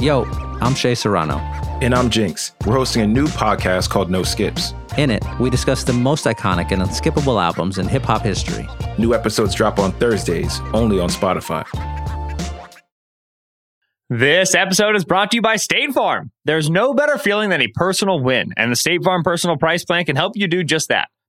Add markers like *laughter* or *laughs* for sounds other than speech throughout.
Yo, I'm Shea Serrano. And I'm Jinx. We're hosting a new podcast called No Skips. In it, we discuss the most iconic and unskippable albums in hip hop history. New episodes drop on Thursdays, only on Spotify. This episode is brought to you by State Farm. There's no better feeling than a personal win, and the State Farm Personal Price Plan can help you do just that.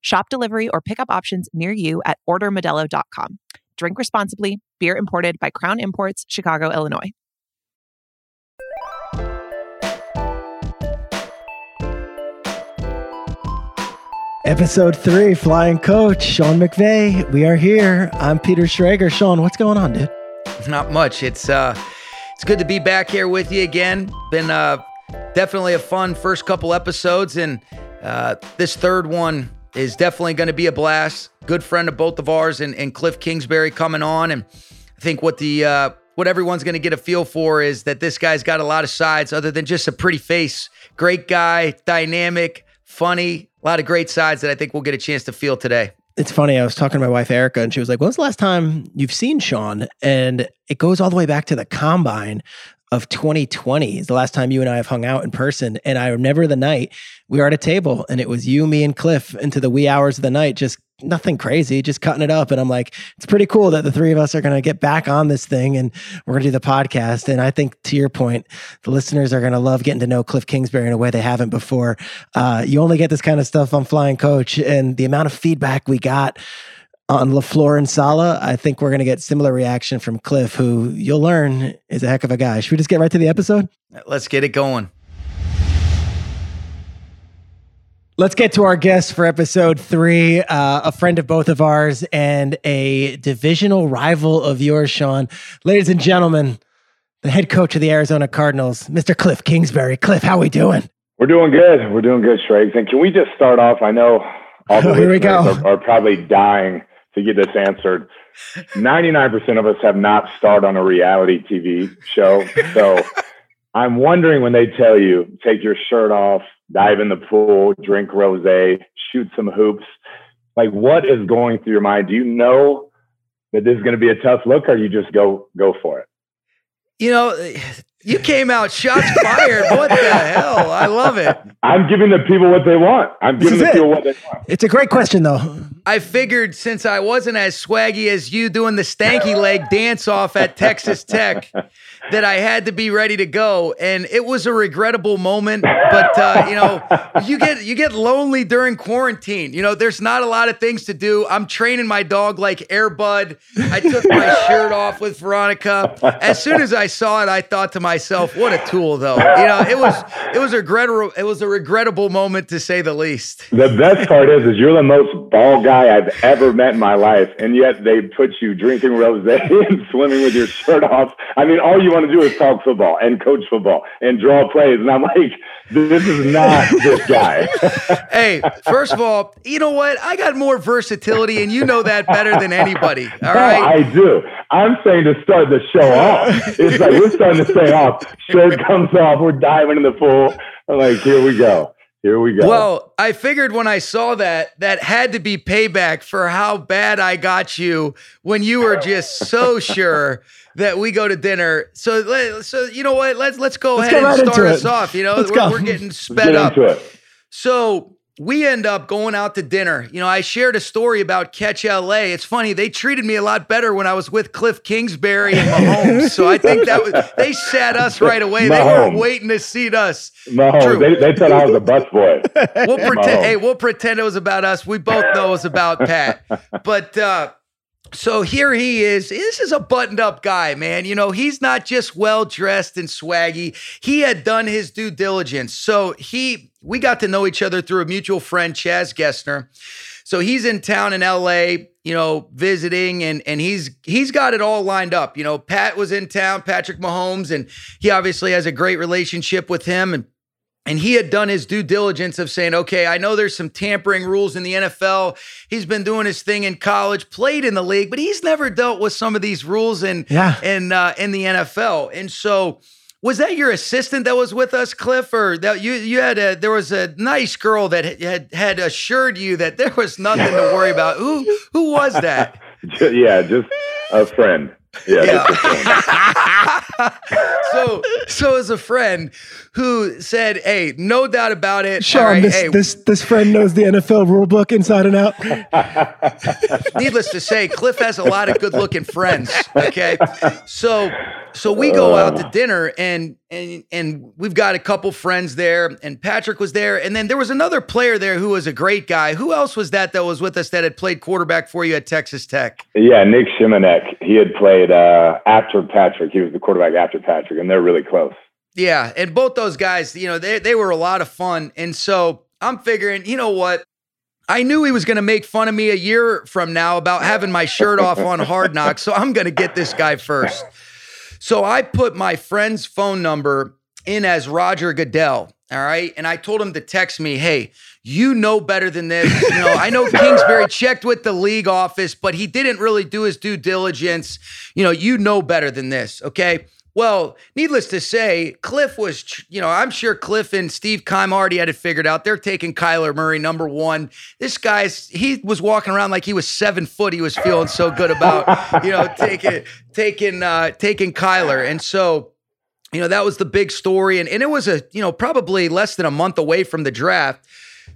Shop delivery or pickup options near you at ordermodelo.com. Drink responsibly. Beer imported by Crown Imports, Chicago, Illinois. Episode three, Flying Coach, Sean McVay. We are here. I'm Peter Schrager. Sean, what's going on, dude? Not much. It's uh it's good to be back here with you again. Been uh definitely a fun first couple episodes and uh this third one is definitely going to be a blast. Good friend of both of ours and, and Kliff Kingsbury coming on. And I think what the uh, what everyone's going to get a feel for is that this guy's got a lot of sides other than just a pretty face. Great guy, dynamic, funny, a lot of great sides that I think we'll get a chance to feel today. It's funny. I was talking to my wife Erica, and she was like, "When's the last time you've seen Sean?" And it goes all the way back to the combine of 2020 is the last time you and I have hung out in person. And I remember the night we were at a table and it was you, me, and Kliff into the wee hours of the night, just nothing crazy, just cutting it up. And I'm like, it's pretty cool that the three of us are going to get back on this thing and we're going to do the podcast. And I think to your point, the listeners are going to love getting to know Kliff Kingsbury in a way they haven't before. Uh, you only get this kind of stuff on Flying Coach and the amount of feedback we got on LaFleur and Saleh, I think we're going to get similar reaction from Kliff, who you'll learn is a heck of a guy. Should we just get right to the episode? Let's get it going. Let's get to our guest for episode three, uh, a friend of both of ours and a divisional rival of yours, Sean. Ladies and gentlemen, the head coach of the Arizona Cardinals, Mr. Kliff Kingsbury. Kliff, how are we doing? We're doing good. We're doing good, Schrags. And can we just start off? I know all the Oh, *laughs* here we go. listeners Are, are probably dying to get this answered. 99% of us have not starred on a reality TV show. So I'm wondering when they tell you, take your shirt off, dive in the pool, drink rose, shoot some hoops, like what is going through your mind? Do you know that this is going to be a tough look or you just go, go for it? You know, you came out shots fired. What the hell? I love it. I'm giving the people what they want. I'm This giving is the it. people what they want. It's a great question, though. I figured since I wasn't as swaggy as you doing the stanky leg dance off at Texas Tech, that I had to be ready to go. And it was a regrettable moment. But uh, you know, *laughs* you get you get lonely during quarantine. You know, there's not a lot of things to do. I'm training my dog like Air Bud. I took my *laughs* shirt off with Veronica. As soon as I saw it, I thought to myself, "What a tool, though." You know, it was it was a regrettable it was a regrettable moment to say the least. The best part is, is you're the most ball guy I've ever met in my life, and yet they put you drinking rosé *laughs* and swimming with your shirt off. I mean, all you want to do is talk football and coach football and draw plays, and I'm like, this is not this guy. *laughs* hey, first of all, you know what? I got more versatility, and you know that better than anybody. All *laughs* No, right. I do. I'm saying to start the show off. *laughs* It's like we're starting to stay off. Shirt comes off. We're diving in the pool. I'm like, here we go. Here we go. Well, I figured when I saw that, that had to be payback for how bad I got you when you were just so *laughs* sure that we go to dinner. So, so you know what? Let's let's go Let's ahead get right and start us it. off. You know, we're, we're getting sped get up. So we end up going out to dinner. You know, I shared a story about Catch LA. It's funny, they treated me a lot better when I was with Kliff Kingsbury and Mahomes. so I think that was they sat us right away. They weren't waiting to seat us. No, True. they, they thought I was a bus boy. We'll pretend Mahomes. hey, we'll pretend it was about us. We both know it was about Pat. But uh so here he is. This is a buttoned up guy, man. You know, he's not just well dressed and swaggy. He had done his due diligence. So he, we got to know each other through a mutual friend, Chas Gessner. So he's in town in LA, you know, visiting and and he's he's got it all lined up. You know, Pat was in town, Patrick Mahomes, and he obviously has a great relationship with him and and he had done his due diligence of saying, okay, I know there's some tampering rules in the NFL. He's been doing his thing in college, played in the league, but he's never dealt with some of these rules in Yeah. in uh, in the NFL. And so, was that your assistant that was with us, Kliff, or that you you had a there was a nice girl that had had assured you that there was nothing to worry about? Who who was that? *laughs* Yeah, just a friend. Yeah, Yeah. just a friend. *laughs* so so as a friend who said, "Hey, no doubt about it, Sean, all right, this, hey, this this friend knows the NFL rule book inside and out. *laughs* needless to say, Kliff has a lot of good looking friends. Okay. So so we go out to dinner and and and we've got a couple friends there, and Patrick was there, and then there was another player there who was a great guy. Who else was that that was with us that had played quarterback for you at Texas Tech? Yeah, Nic Shimonek. He had played uh, after Patrick. He was the quarterback after Patrick, and they're really close. Yeah, and both those guys, you know, they they were a lot of fun. And so I'm figuring, you know what? I knew he was going to make fun of me a year from now about having my shirt off on Hard Knocks, so I'm going to get this guy first. So I put my friend's phone number in as Roger Goodell, all right? And I told him to text me, "Hey, you know better than this. You know, I know Kingsbury checked with the league office, but he didn't really do his due diligence. You know, you know better than this, okay?" Well, needless to say, Kliff was, you know, I'm sure Kliff and Steve Keim already had it figured out. They're taking Kyler Murray number one. This guy's, he was walking around like he was seven foot. He was feeling so good about, you know, taking, taking, uh, taking Kyler. And so, you know, that was the big story. And, and it was a, you know, probably less than a month away from the draft.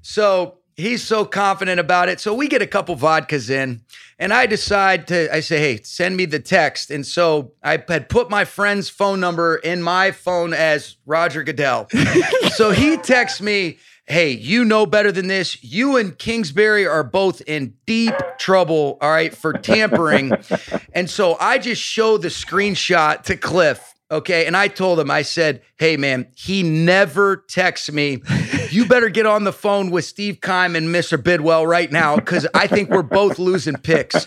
So he's so confident about it. So we get a couple vodkas in, and I decide to, I say, hey, send me the text. And so I had put my friend's phone number in my phone as Roger Goodell. *laughs* so he texts me, hey, you know better than this. You and Kingsbury are both in deep trouble, all right, for tampering. *laughs* and so I just show the screenshot to Kliff. Okay. And I told him, I said, hey, man, he never texts me. You better get on the phone with Steve Keim and Mr. Bidwell right now because I think we're both losing picks.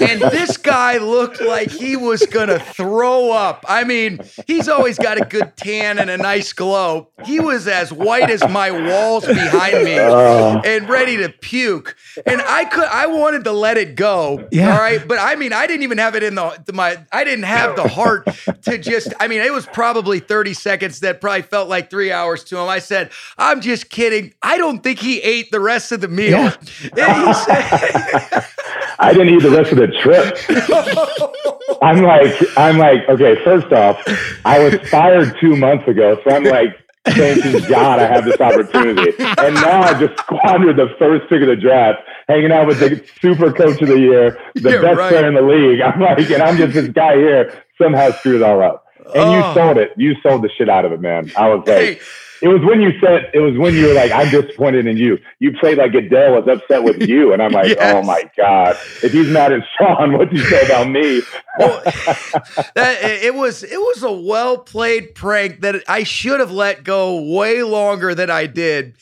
And this guy looked like he was going to throw up. I mean, he's always got a good tan and a nice glow. He was as white as my walls behind me oh. and ready to puke. And I could, I wanted to let it go. Yeah. All right. But I mean, I didn't even have it in the, my, I didn't have the heart to just, I mean, it was probably 30 seconds that probably felt like three hours to him. I said, I'm just kidding. I don't think he ate the rest of the meal. Yeah. And he said, *laughs* I didn't eat the rest of the trip. *laughs* I'm like, I'm like, okay. First off, I was fired two months ago, so I'm like, thanking God I have this opportunity, and now I just squandered the first pick of the draft, hanging out with the super coach of the year, the Yeah, best right. player in the league. I'm like, and I'm just this guy here somehow screwed it all up. And Oh. you sold it. You sold the shit out of it, man. I was like, Hey. it was when you said, it was when you were like, I'm disappointed in you. You played like Goodell was upset with you. And I'm like, *laughs* Yes. oh my God. If he's mad at Sean, what do you say about me? Well, *laughs* that it it was it was a well played prank that I should have let go way longer than I did,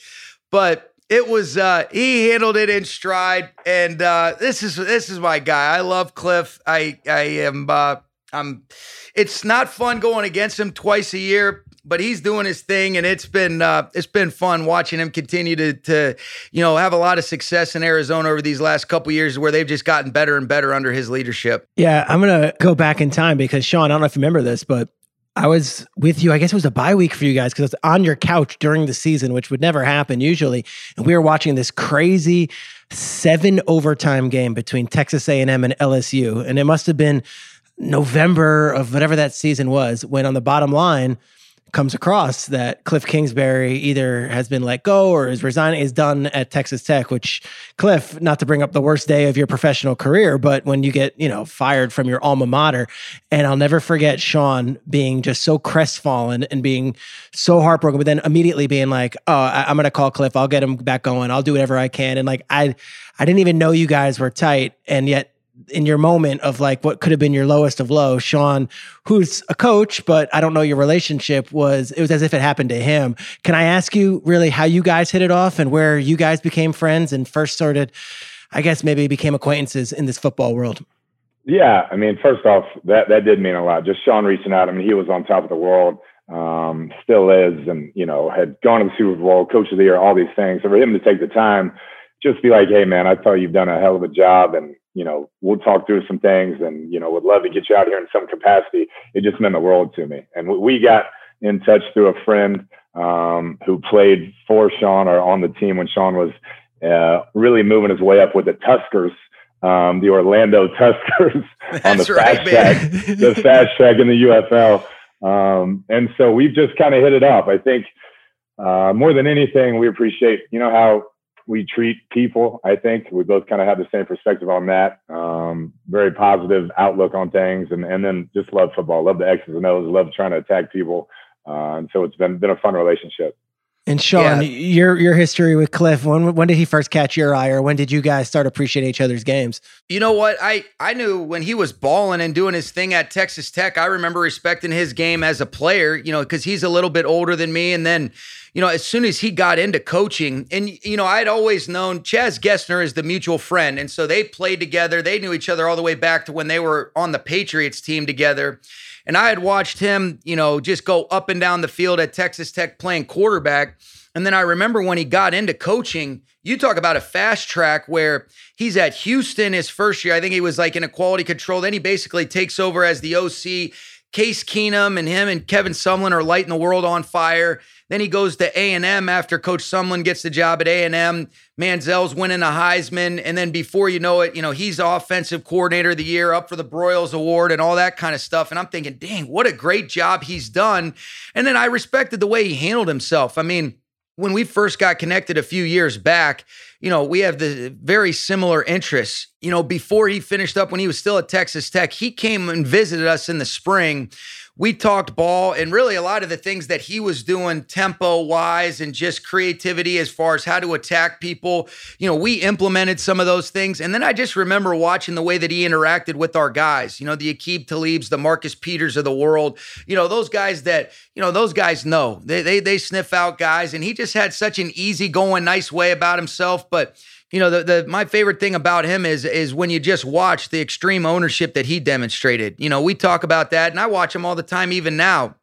but it was uh, he handled it in stride, and uh, this is this is my guy. I love Kliff. I I am uh, I'm. It's not fun going against him twice a year. But he's doing his thing, and it's been uh, it's been fun watching him continue to to you know have a lot of success in Arizona over these last couple years, where they've just gotten better and better under his leadership. Yeah, I'm gonna go back in time because Sean, I don't know if you remember this, but I was with you. I guess it was a bye week for you guys because I was on your couch during the season, which would never happen usually. And we were watching this crazy seven overtime game between Texas A&M and LSU, and it must have been November of whatever that season was when on the bottom line comes across that Kliff Kingsbury either has been let go or is resigning, is done at Texas Tech, which Kliff, not to bring up the worst day of your professional career, but when you get, you know, fired from your alma mater. And I'll never forget Sean being just so crestfallen and being so heartbroken, but then immediately being like, oh, I, I'm going to call Kliff. I'll get him back going. I'll do whatever I can. And like, I, I didn't even know you guys were tight. And yet in your moment of like what could have been your lowest of low, Sean, who's a coach, but I don't know your relationship was it was as if it happened to him. Can I ask you really how you guys hit it off and where you guys became friends and first started I guess maybe became acquaintances in this football world? Yeah, I mean, first off, that that did mean a lot. Just Sean reaching out. I mean, he was on top of the world, um, still is, and you know, had gone to the Super Bowl, Coach of the Year, all these things. So for him to take the time, just be like, hey, man, I thought you've done a hell of a job, and you know, we'll talk through some things, and you know, would love to get you out here in some capacity. It just meant the world to me, and we got in touch through a friend um, who played for Sean or on the team when Sean was uh, really moving his way up with the Tuskers, um, the Orlando *laughs* Tuskers on the right, fast track, the *laughs* fast track in the UFL. Um, and so we've just kind of hit it off. I think uh, more than anything, we appreciate, you know, how we treat people. I think we both kind of have the same perspective on that. Um, very positive outlook on things, and and then just love football, love the X's and O's, love trying to attack people. Uh, and so it's been been a fun relationship. And Sean, Yeah. your your history with Kliff, when when did he first catch your eye, or when did you guys start appreciating each other's games? You know what? I I knew when he was balling and doing his thing at Texas Tech. I remember respecting his game as a player. You know, because he's a little bit older than me. And then, you know, as soon as he got into coaching, and you know, I'd always known Chas Gessner is the mutual friend, and so they played together. They knew each other all the way back to when they were on the Patriots team together. And I had watched him, you know, just go up and down the field at Texas Tech playing quarterback. And then I remember when he got into coaching, you talk about a fast track where he's at Houston his first year. I think he was like in a quality control. Then he basically takes over as the OC. Case Keenum and him and Kevin Sumlin are lighting the world on fire. Then he goes to A&M after Coach Sumlin gets the job at A&M. Manziel's winning the Heisman. And then before you know it, you know, he's offensive coordinator of the year, up for the Broyles Award and all that kind of stuff. And I'm thinking, dang, what a great job he's done. And then I respected the way he handled himself. I mean, when we first got connected a few years back, you know, we have the very similar interests. You know, before he finished up when he was still at Texas Tech, he came and visited us in the spring. We talked ball and really a lot of the things that he was doing tempo wise and just creativity as far as how to attack people. You know, we implemented some of those things. And then I just remember watching the way that he interacted with our guys, you know, the Aqib Talibs, the Marcus Peters of the world, you know, those guys that, you know, those guys know they, they, they sniff out guys. And he just had such an easygoing, nice way about himself. But, you know, the, the my favorite thing about him is is when you just watch the extreme ownership that he demonstrated. You know, we talk about that, and I watch him all the time, even now.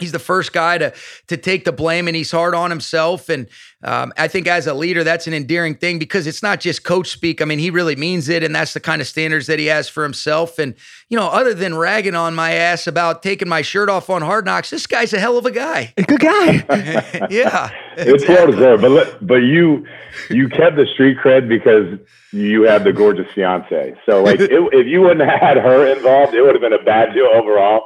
He's the first guy to to take the blame, and he's hard on himself. And um, I think as a leader, that's an endearing thing because it's not just coach speak. I mean, he really means it, and that's the kind of standards that he has for himself. And you know, other than ragging on my ass about taking my shirt off on Hard Knocks, this guy's a hell of a guy. a Good guy. *laughs* yeah, It's well deserved, but let- but you you kept the street cred because you had the gorgeous fiance. So like, *laughs* it, if you wouldn't have had her involved, it would have been a bad deal overall.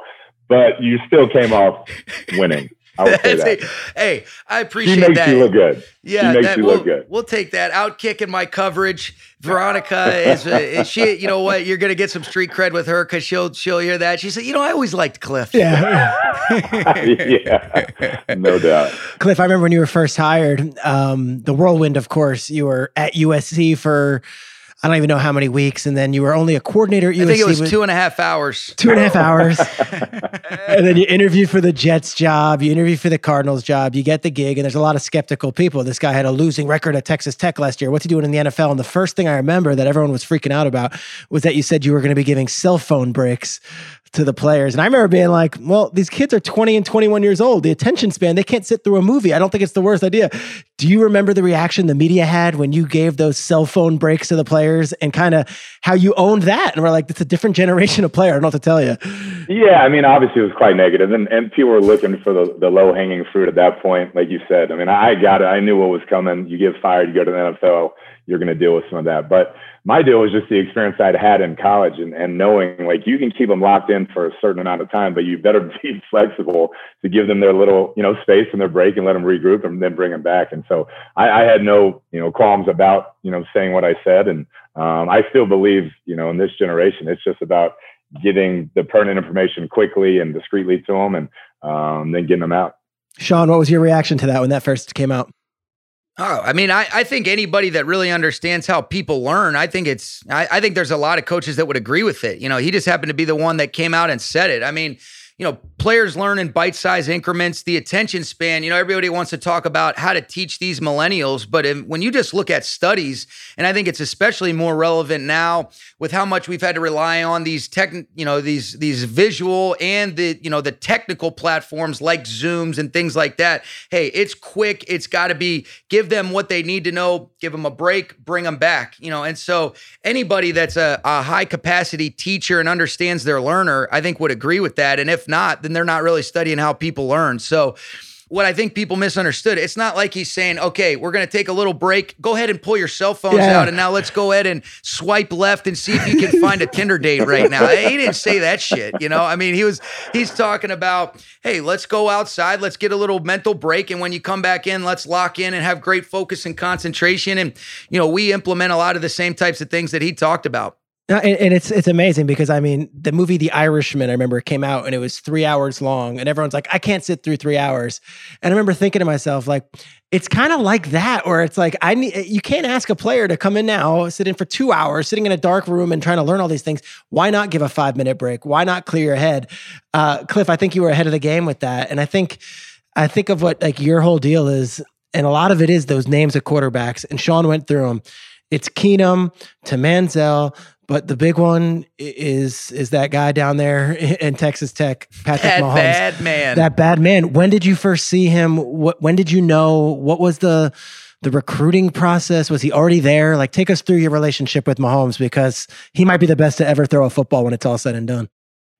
But you still came off winning. I would say that. hey, I She appreciate makes that. you look good. Yeah, she makes that, you we'll, look good. We'll take that. Out kicking my coverage. Veronica is, uh, is she? You know what? You're gonna get some street cred with her because she'll she'll hear that. She said, "You know, I always liked Kliff." yeah. *laughs* *laughs* yeah, no doubt. Kliff, I remember when you were first hired, um, the whirlwind, of course, you were at USC for I don't even know how many weeks, and then you were only a coordinator at USC. I think it was with- two and a half hours. two and a half hours. *laughs* and then you interview for the Jets job, you interview for the Cardinals job, you get the gig, and there's a lot of skeptical people. This guy had a losing record at Texas Tech last year. What's he doing in the NFL? And the first thing I remember that everyone was freaking out about was that you said you were going to be giving cell phone breaks to the players. And I remember being like, well, these kids are 20 and 21 years old. The attention span, they can't sit through a movie. I don't think it's the worst idea. Do you remember the reaction the media had when you gave those cell phone breaks to the players and kind of how you owned that? And we're like, it's a different generation of player. I don't know what to tell you. Yeah, I mean, obviously it was quite negative, and and people were looking for the, the low hanging fruit at that point, like you said. I mean, I got it. I knew what was coming. You get fired, you go to the NFL, you're going to deal with some of that. But my deal was just the experience I'd had in college, and and knowing like you can keep them locked in for a certain amount of time, but you better *laughs* be flexible to give them their little you know space and their break and let them regroup and then bring them back. And so I, I had no you know qualms about you know saying what I said, and um, I still believe you know in this generation, it's just about getting the pertinent information quickly and discreetly to them and um, then getting them out. Sean, what was your reaction to that when that first came out? Oh, I mean, I, I think anybody that really understands how people learn, I think it's, I, I think there's a lot of coaches that would agree with it. You know, he just happened to be the one that came out and said it. I mean, you know, players learn in bite size increments, the attention span. You know, everybody wants to talk about how to teach these millennials, but if, when you just look at studies, and I think it's especially more relevant now with how much we've had to rely on these tech, you know, these these visual and the you know the technical platforms like Zooms and things like that. Hey, it's quick. It's got to be give them what they need to know, give them a break, bring them back. You know, and so anybody that's a, a high capacity teacher and understands their learner, I think would agree with that. And if not, then they're not really studying how people learn. So, what I think people misunderstood, it's not like he's saying, okay, we're going to take a little break. Go ahead and pull your cell phones yeah. out. And now let's go ahead and swipe left and see if you can find a Tinder date right now. He didn't say that shit. You know, I mean, he was, he's talking about, hey, let's go outside. Let's get a little mental break. And when you come back in, let's lock in and have great focus and concentration. And, you know, we implement a lot of the same types of things that he talked about. And, it's it's amazing because I mean the movie The Irishman I remember came out and it was three hours long and everyone's like I can't sit through three hours. And I remember thinking to myself like it's kind of like that where it's like I need you can't ask a player to come in now sit in for two hours sitting in a dark room and trying to learn all these things. Why not give a five minute break? Why not clear your head? Uh, Kliff I think you were ahead of the game with that. And I think I think of what like your whole deal is and a lot of it is those names of quarterbacks and Sean went through them it's Keenum to Manziel but the big one is is that guy down there *laughs* in Texas Tech, Patrick that Mahomes. bad man. That bad man. When did you first see him? What? When did you know? What was the the recruiting process? Was he already there? Like, take us through your relationship with Mahomes because he might be the best to ever throw a football when it's all said and done.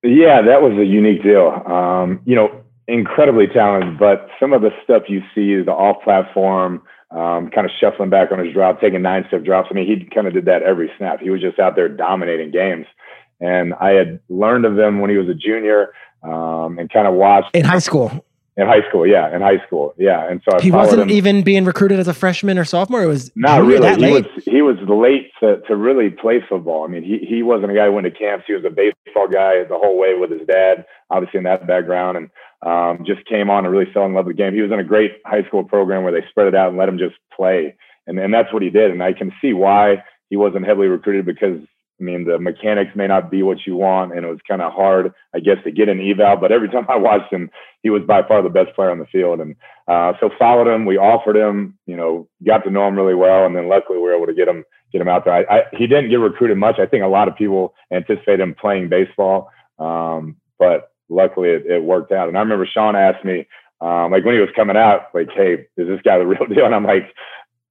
Yeah, that was a unique deal. Um, you know, incredibly talented, but some of the stuff you see, the off platform um, kind of shuffling back on his drop, taking nine step drops. I mean, he kind of did that every snap. He was just out there dominating games. And I had learned of him when he was a junior um, and kind of watched in high school. In high school, yeah, in high school, yeah, and so I he wasn't him. even being recruited as a freshman or sophomore. It was not really. he was he was late to, to really play football. I mean, he he wasn't a guy who went to camps. He was a baseball guy the whole way with his dad, obviously in that background, and um, just came on and really fell in love with the game. He was in a great high school program where they spread it out and let him just play. And, and that's what he did. And I can see why he wasn't heavily recruited because, I mean, the mechanics may not be what you want. And it was kind of hard, I guess, to get an eval. But every time *laughs* I watched him, he was by far the best player on the field. And uh, so followed him. We offered him, you know, got to know him really well. And then luckily we were able to get him get him out there. I, I, he didn't get recruited much. I think a lot of people anticipated him playing baseball. Um, but luckily it, it, worked out. And I remember Sean asked me, um, like when he was coming out, like, "Hey, is this guy the real *laughs* deal?" And I'm like,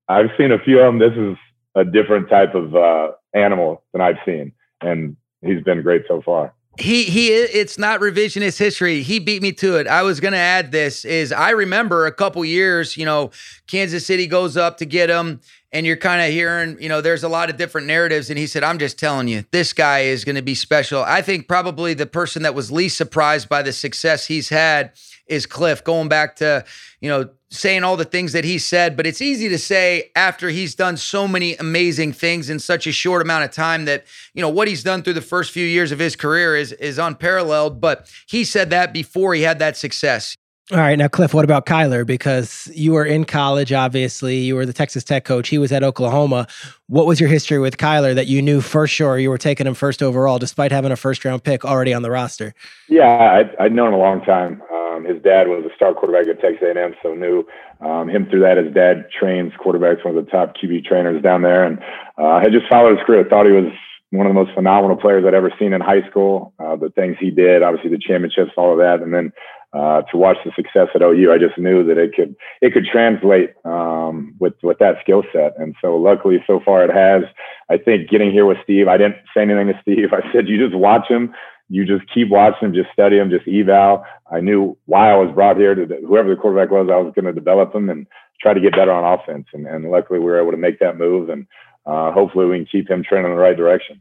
"I've seen a few of them. This is a different type of uh, animal than I've seen, and he's been great so far." He he it's not revisionist history. He beat me to it. I was going to add this is I remember a couple years, you know, Kansas City goes up to get him and you're kind of hearing, you know, there's a lot of different narratives. And he said, I'm just telling you, this guy is going to be special. I think probably the person that was least surprised by the success he's had is Kliff, going back to, you know, saying all the things that he said. But it's easy to say after he's done so many amazing things in such a short amount of time that, you know, what he's done through the first few years of his career is is unparalleled. But he said that before he had that success. All right, now Kliff, what about Kyler? Because you were in college, obviously. You were the Texas Tech coach. He was at Oklahoma. What was your history with Kyler that you knew for sure you were taking him first overall, despite having a first round pick already on the roster? Yeah, I'd, I'd known him a long time. Um, his dad was a star quarterback at Texas A&M, so knew um, him through that. His dad trains quarterbacks, one of the top QB trainers down there, and uh, I had just followed his career. I thought he was one of the most phenomenal players I'd ever seen in high school. Uh, the things he did, obviously the championships, all of that, and then uh, to watch the success at OU, I just knew that it could it could translate um, with with that skill set. And so, luckily, so far it has. I think getting here with Steve, I didn't say anything to Steve. *laughs* I said, "You just watch him. You just keep watching him. Just study him. Just eval." I knew why I was brought here to whoever the quarterback was, I was going to develop him and try to get better on offense. And, and luckily, we were able to make that move, and uh, hopefully, we can keep him trending in the right direction.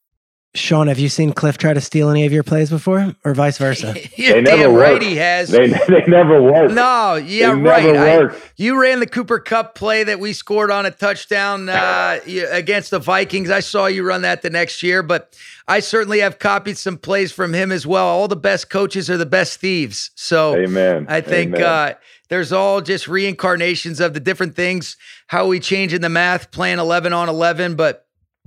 Sean, have you seen Kliff try to steal any of your plays before, or vice versa? *laughs* You're They never damn right work. he has. They, they never work. No, yeah, They right. never I- work. you ran the Cooper Kupp play that we scored on a touchdown uh, against the Vikings. I saw you run that the next year, but I certainly have copied some plays from him as well. All the best coaches are the best thieves. So Amen. I think Amen. uh, there's all just reincarnations of the different things, how we change in the math, playing 11 on 11. But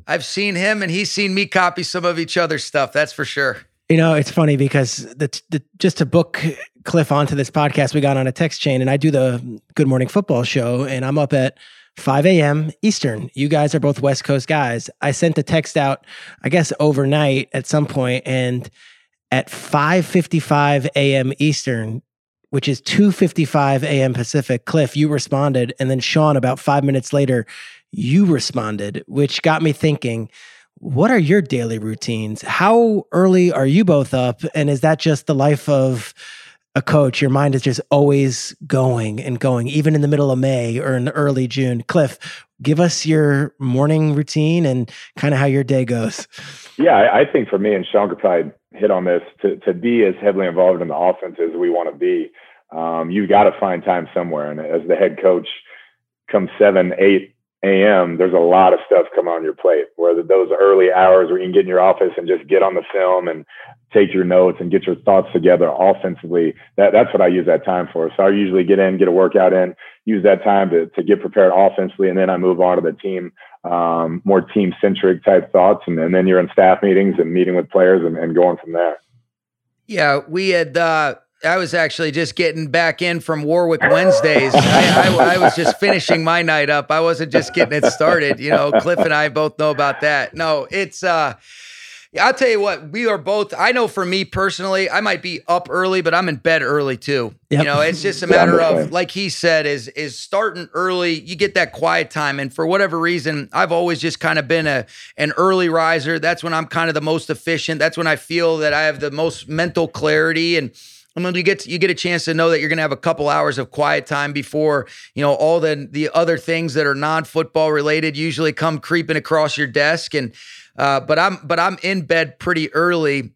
I've seen him and he's seen me copy some of each other's stuff. That's for sure. You know, it's funny because the, the just to book Kliff onto this podcast, we got on a text chain, and I do the Good Morning Football show, and I'm up at 5 a.m. Eastern. You guys are both West Coast guys. I sent the text out, I guess, overnight at some point, and at 5:55 a.m. Eastern, which is 2:55 a.m. Pacific, Kliff, you responded, and then Sean, about five minutes later, you responded, which got me thinking what are your daily routines? How early are you both up? And is that just the life of a coach? Your mind is just always going and going, even in the middle of May or in early June. Kliff, give us your morning routine and kind of how your day goes. Yeah, I, think for me, and Sean could probably hit on this, to, to be as heavily involved in the offense as we want to be, um, you've got to find time somewhere. And as the head coach, come 7, 8 a.m., there's a lot of stuff coming on your plate. Where those early hours where you can get in your office and just get on the film and take your notes and get your thoughts together offensively, that, that's what I use that time for. So I usually get in, get a workout in, use that time to, to get prepared offensively, and then I move on to the team, um, more team centric type thoughts. And, and then you're in staff meetings and meeting with players and, and going from there. Yeah, we had. Uh, I was actually just getting back in from Warwick Wednesdays. I, I, I was just finishing my night up. I wasn't just getting it started. You know, Kliff and I both know about that. No, it's. uh I'll tell you what, we are both. I know for me personally, I might be up early, but I'm in bed early too. Yep. You know, it's just a matter the of, like he said, is is starting early. You get that quiet time, and for whatever reason, I've always just kind of been a an early riser. That's when I'm kind of the most efficient. That's when I feel that I have the most mental clarity and. And mean, you get you get a chance to know that you're going to have a couple hours of quiet time before you know all the the other things that are non football related usually come creeping across your desk and uh, but I'm but I'm in bed pretty early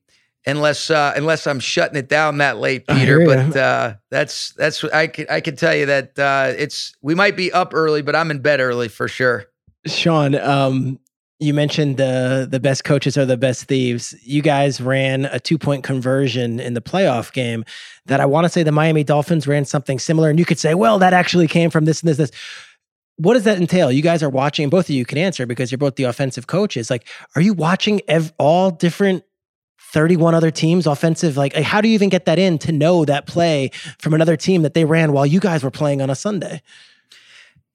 unless uh, unless I'm shutting it down that late, Peter. But uh, that's that's I can I can tell you that uh, it's we might be up early, but I'm in bed early for sure. Sean, um, you mentioned the the best coaches are the best thieves. You guys ran a two point conversion in the playoff game that I want to say the Miami Dolphins ran something similar, and you could say, well, that actually came from this and this this. What does that entail? You guys are watching. Both of you can answer because you're both the offensive coaches. Like, are you watching ev- all different? 31 other teams offensive like how do you even get that in to know that play from another team that they ran while you guys were playing on a sunday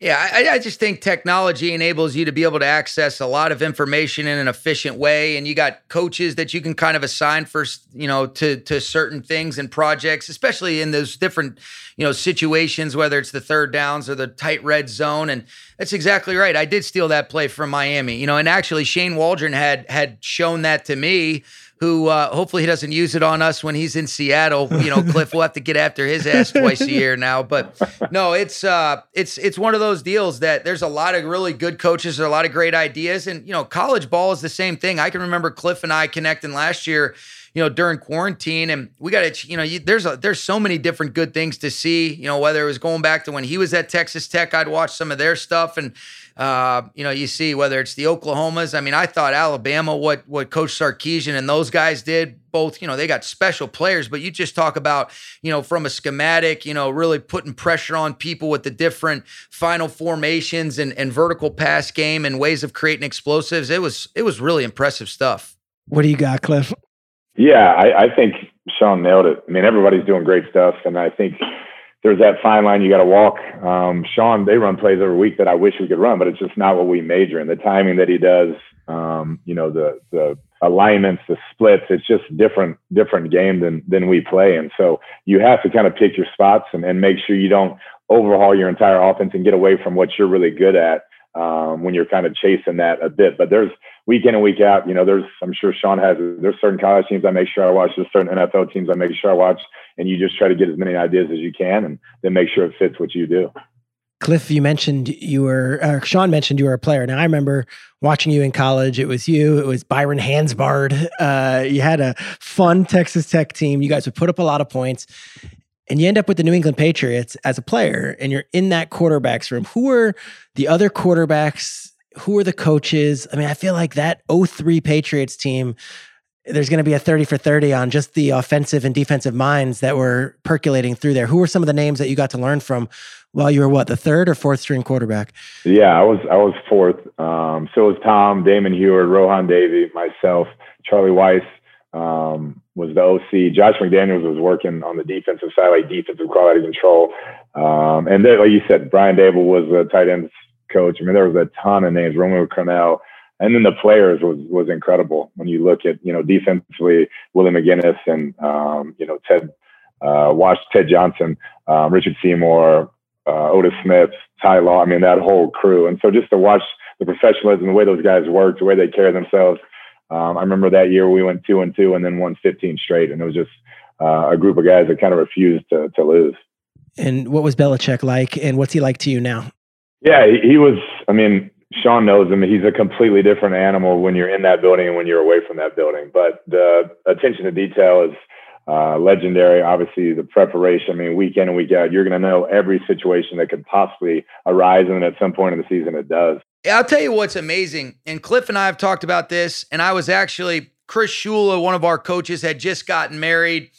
Yeah, I, I just think technology enables you to be able to access a lot of information in an efficient way, and you got coaches that you can kind of assign for, you know, to to certain things and projects, especially in those different, you know, situations, whether it's the third downs or the tight red zone. And that's exactly right. I did steal that play from Miami, you know, and actually Shane Waldron had had shown that to me. Who uh, hopefully he doesn't use it on us when he's in Seattle. You know, Kliff will have to get after his ass twice a year now. But no, it's uh, it's it's one of those deals that there's a lot of really good coaches, there a lot of great ideas, and you know, college ball is the same thing. I can remember Kliff and I connecting last year. You know, during quarantine, and we got to, you know, you, there's a, there's so many different good things to see. You know, whether it was going back to when he was at Texas Tech, I'd watch some of their stuff, and uh, you know, you see whether it's the Oklahomas. I mean, I thought Alabama, what what Coach Sarkisian and those guys did, both, you know, they got special players, but you just talk about, you know, from a schematic, you know, really putting pressure on people with the different final formations and, and vertical pass game and ways of creating explosives. It was it was really impressive stuff. what do you got Kliff Yeah, I, I think Sean nailed it. I mean, everybody's doing great stuff, and I think there's that fine line you got to walk. Um, Sean, they run plays every week that I wish we could run, but it's just not what we major in. The timing that he does, um, you know, the the alignments, the splits, it's just different different game than than we play. And so you have to kind of pick your spots and, and make sure you don't overhaul your entire offense and get away from what you're really good at um, when you're kind of chasing that a bit. But there's week in and week out, you know, there's, I'm sure Sean has, there's certain college teams I make sure I watch, there's certain NFL teams I make sure I watch, and you just try to get as many ideas as you can and then make sure it fits what you do. Kliff, you mentioned you were, uh, Sean mentioned you were a player. Now I remember watching you in college. It was you, it was Byron Hanspard. Uh, you had a fun Texas Tech team. You guys would put up a lot of points and you end up with the New England Patriots as a player and you're in that quarterback's room. Who are the other quarterbacks? Who are the coaches? I mean, I feel like that 03 Patriots team, there's going to be a 30 for 30 on just the offensive and defensive minds that were percolating through there. Who were some of the names that you got to learn from while you were what, the third or fourth string quarterback? Yeah, I was I was fourth. Um, so was Tom, Damon Huard, Rohan Davey, myself, Charlie Weis, um, was the OC. Josh McDaniels was working on the defensive side, like defensive quality control. Um, and then, like you said, Brian Daboll was the tight ends coach. I mean, there was a ton of names. Romeo Crennel. And then the players was was incredible when you look at you know defensively Willie McGinest and um, you know Ted uh, Wash Ted Johnson, um, Richard Seymour, uh, Otis Smith, Ty Law. I mean that whole crew. And so just to watch the professionalism, the way those guys worked, the way they carry themselves, um, I remember that year we went two and two and then won 15 straight, and it was just uh, a group of guys that kind of refused to, to lose. And what was Belichick like, and what's he like to you now? Yeah, he, he was. I mean, Sean knows him. He's a completely different animal when you're in that building and when you're away from that building. But the attention to detail is uh, legendary. Obviously, the preparation. I mean, week in and week out, you're going to know every situation that could possibly arise, and at some point in the season, it does. I'll tell you what's amazing. And Kliff and I have talked about this. And I was actually, Chris Shula, one of our coaches, had just gotten married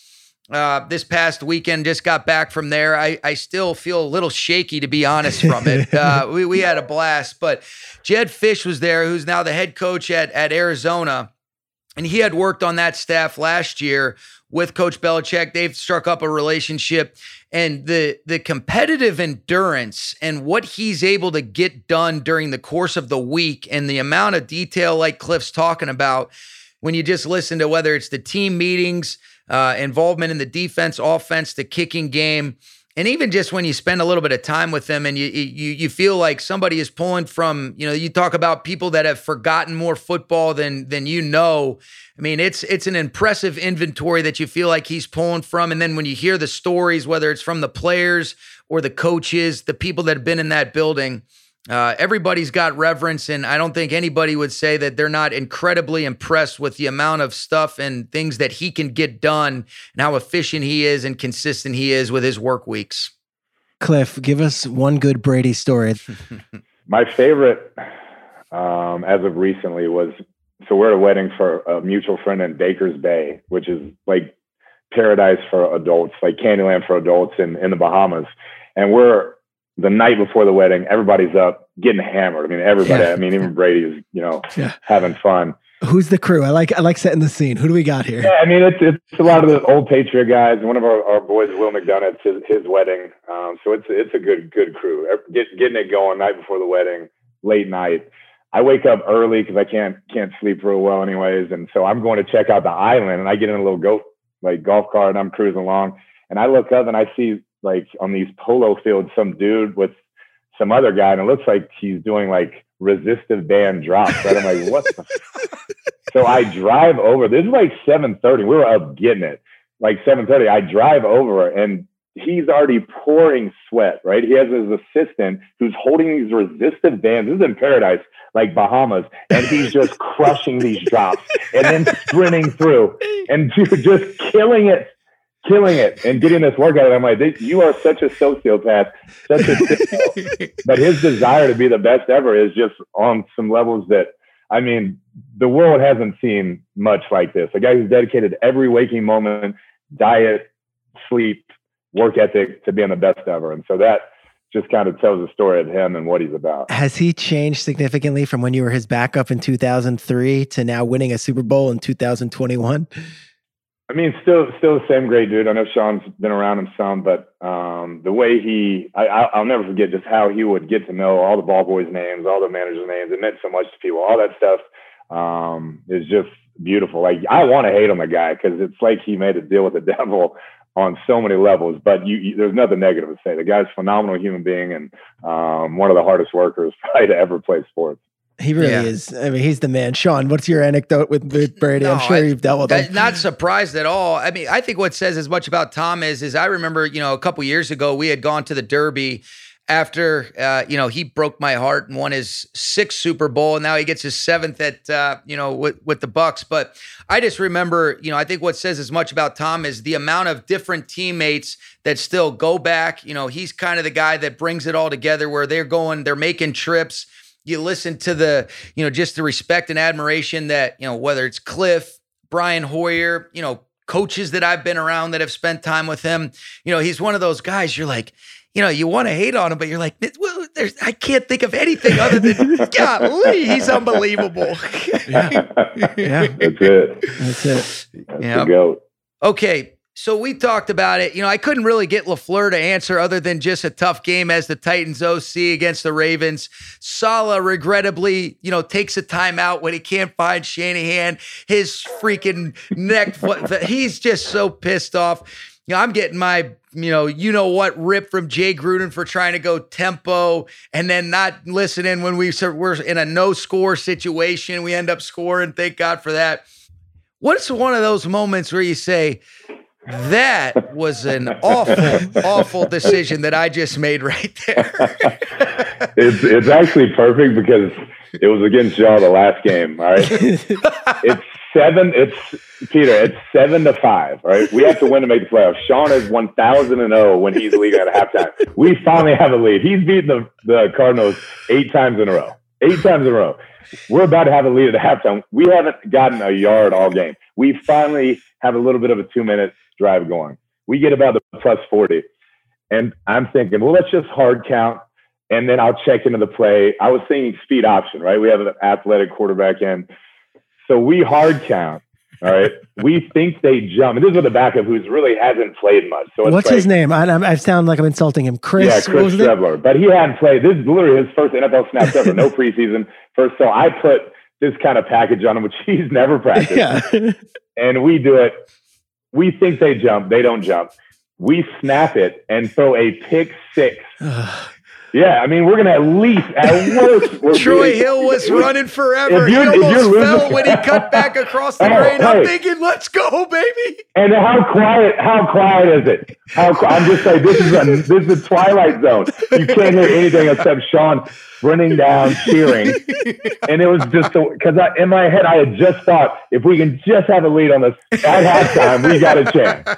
uh, this past weekend, just got back from there. I, I still feel a little shaky, to be honest, from it. *laughs* Uh, we, we had a blast. But Jedd Fisch was there, who's now the head coach at, at Arizona. And he had worked on that staff last year with Coach Belichick. They've struck up a relationship and the the competitive endurance and what he's able to get done during the course of the week and the amount of detail like Kliff's talking about when you just listen to whether it's the team meetings, uh, involvement in the defense, offense, the kicking game, and even just when you spend a little bit of time with them and you you you feel like somebody is pulling from you know you talk about people that have forgotten more football than than you know. I mean it's it's an impressive inventory that you feel like he's pulling from. And then when you hear the stories whether it's from the players or the coaches the people that have been in that building uh, everybody's got reverence, and I don't think anybody would say that they're not incredibly impressed with the amount of stuff and things that he can get done and how efficient he is and consistent he is with his work weeks. Kliff, give us one good Brady story. *laughs* My favorite, um, as of recently, was so we're at a wedding for a mutual friend in Baker's Bay, which is like paradise for adults, like Candyland for adults in, in the Bahamas. And we're the night before the wedding, everybody's up getting hammered. I mean, everybody. Yeah. I mean, even Brady's, you know, yeah. having fun. Who's the crew? I like I like setting the scene. Who do we got here? Yeah, I mean, it's it's a lot of the old Patriot guys. One of our, our boys, Will McDonough, it's his, his wedding. Um, so it's it's a good good crew. Get, getting it going night before the wedding, late night. I wake up early because I can't can't sleep real well, anyways. And so I'm going to check out the island, and I get in a little goat like golf cart, and I'm cruising along, and I look up and I see like on these polo fields, some dude with some other guy, and it looks like he's doing like resistive band drops. Right? I'm like, *laughs* what? so I drive over. This is like 7:30. We were up getting it. Like 7:30, I drive over, and he's already pouring sweat. Right? He has his assistant who's holding these resistive bands. This is in paradise, like Bahamas, and he's just crushing these drops and then sprinting through and just killing it killing it and getting this workout. And I'm like, you are such a sociopath, such a. *laughs* but his desire to be the best ever is just on some levels that, I mean, the world hasn't seen much like this. A guy who's dedicated every waking moment, diet, sleep, work ethic to being the best ever. And so that just kind of tells the story of him and what he's about. Has he changed significantly from when you were his backup in 2003 to now winning a Super Bowl in 2021? I mean, still, still the same great dude. I know Sean's been around him some, but um, the way he, I, I'll never forget just how he would get to know all the ball boys' names, all the managers' names. It meant so much to people. All that stuff um, is just beautiful. Like I want to hate on the guy because it's like he made a deal with the *laughs* devil on so many levels. But you, you, there's nothing negative to say. The guy's a phenomenal human being and um, one of the hardest workers *laughs* probably to ever play sports. He really Yeah. is. I mean, he's the man. Sean, what's your anecdote with, with *laughs* Brady? I'm sure I- you've dealt with him. Not surprised at all. I mean, I think what says as much about Tom is, is I remember, you know, a couple years ago we had gone to the Derby after, uh, you know, he broke my heart and won his sixth Super Bowl, and now he gets his seventh at, uh, you know, with with the Bucs. But I just remember, you know, I think what says as much about Tom is the amount of different teammates that still go back. You know, he's kind of the guy that brings it all together, where they're going, they're making trips you listen to the, you know, just the respect and admiration that, you know, whether it's Kliff, Brian Hoyer, you know, coaches that I've been around that have spent time with him, you know, he's one of those guys you're like, you know, you want to hate on him, but you're like, well, there's, I can't think of anything other than, *laughs* golly, he's unbelievable. Yeah. That's it. That's it. That's Yeah. the goat. Okay. So we talked about it. You know, I couldn't really get LaFleur to answer other than just a tough game as the Titans OC against the Ravens. Saleh regrettably, you know, takes a timeout when he can't find Shanahan. His freaking neck, *laughs* he's just so pissed off. You know, I'm getting my, you know, you know what rip from Jay Gruden for trying to go tempo and then not listening when we we're in a no score situation. We end up scoring. Thank God for that. What's one of those moments where you say, that was an awful, awful decision that I just made right there. *laughs* It's it's actually perfect because it was against y'all the last game. All right, *laughs* it's seven. It's Peter. It's seven to five. Right, we have to win to make the playoffs. Sean is one thousand and zero when he's leading at halftime. We finally have a lead. He's beaten the the Cardinals eight times in a row. Eight times in a row. We're about to have a lead at halftime. We haven't gotten a yard all game. We finally have a little bit of a two minute drive going. We get about the plus forty, and I'm thinking, well, let's just hard count and then I'll check into the play. I was thinking speed option, right? We have an athletic quarterback in. So we hard count. All right. *laughs* we think they jump. And this is with a backup who's really hasn't played much. So What's like, his name? I, I, I sound like I'm insulting him. Chris. Yeah, Chris was it? Streveler. But he hadn't played. This is literally his first NFL snap ever. No *laughs* preseason. First. So I put this kind of package on him, which *laughs* he's never practiced. Yeah. and we do it. We think they jump. They don't jump. We snap it and throw a pick six. *sighs* Yeah, I mean, we're gonna at least, at *laughs* worst, we're Troy being- Hill *laughs* was running forever. He almost fell when he *laughs* cut back across the Hey, grain. I'm hey. thinking, let's go, baby. And how quiet? How quiet is it? How I'm just saying, this is a this is a twilight zone. You can't hear anything except Sean running down, cheering, and it was just because in my head I had just thought if we can just have a lead on this at halftime, we got a chance.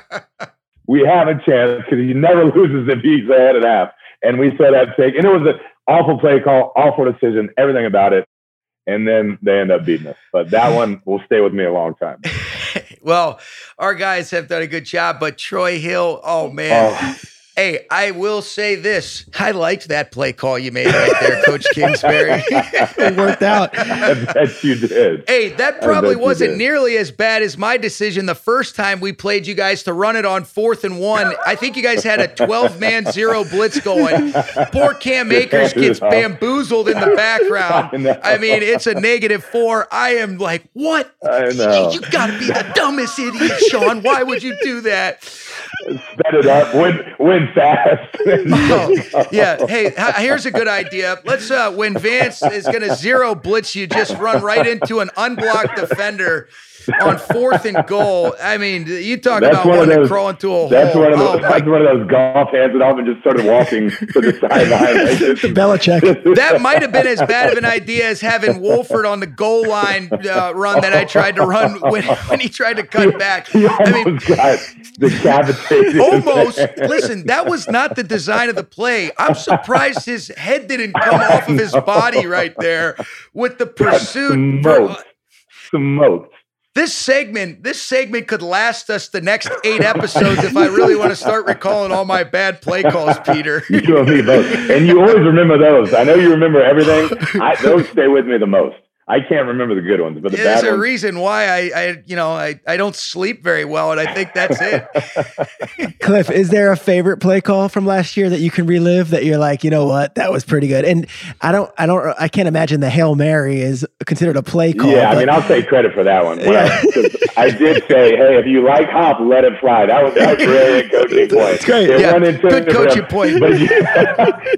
We have a chance because he never loses if he's ahead at half. And we saw that take, and it was an awful play call, awful decision, everything about it. And then they end up beating us. But that one will stay with me a long time. *laughs* Well, our guys have done a good job, but Troy Hill, oh man. Oh. Hey, I will say this. I liked that play call you made right there, Coach *laughs* Kingsbury. *laughs* it worked out. I bet you did. Hey, that probably wasn't nearly as bad as my decision the first time we played you guys to run it on fourth and one. I think you guys had a 12 man zero blitz going. Poor Cam Akers gets bamboozled in the background. *laughs* I. I mean, it's a negative four. I am like, what? I know. You got to be the dumbest idiot, Sean. Why would you do that? Sped it up, win, win fast. *laughs* Oh, yeah. Hey, here's a good idea. Let's uh when Vance is gonna zero blitz you, just run right into an unblocked defender on fourth and goal. I mean, you talk That's about one of wanting to crawl into a That's hole. one of oh those. my that's one of those golf hands it off and just started walking to the *laughs* sideline. Like, Belichick. that might have been as bad of an idea as having Wolford on the goal line uh, run that I tried to run when, when he tried to cut back. He I mean, almost got decapitated. almost. Listen, that was not the design of the play. I'm surprised his head didn't come off of his body right there with the pursuit. For, smoked. Smoked. This segment, this segment could last us the next eight episodes if I really want to start recalling all my bad play calls, Peter. *laughs* You and me both. And you always remember those. I know you remember everything. I, those stay with me the most. I can't remember the good ones, but the There's bad a ones. reason why I, I, you know, I, I don't sleep very well, and I think that's it. *laughs* Kliff, is there a favorite play call from last year that you can relive that you're like, you know what, that was pretty good? And I don't, I don't, I can't imagine the Hail Mary is considered a play call. yeah, I mean, I'll take credit for that one. Yeah. I, 'cause I did say, "Hey, if you like hop, let it fly." That was that was brilliant coaching point. That's great. It Yeah, went into good it coaching them. point. But you, *laughs*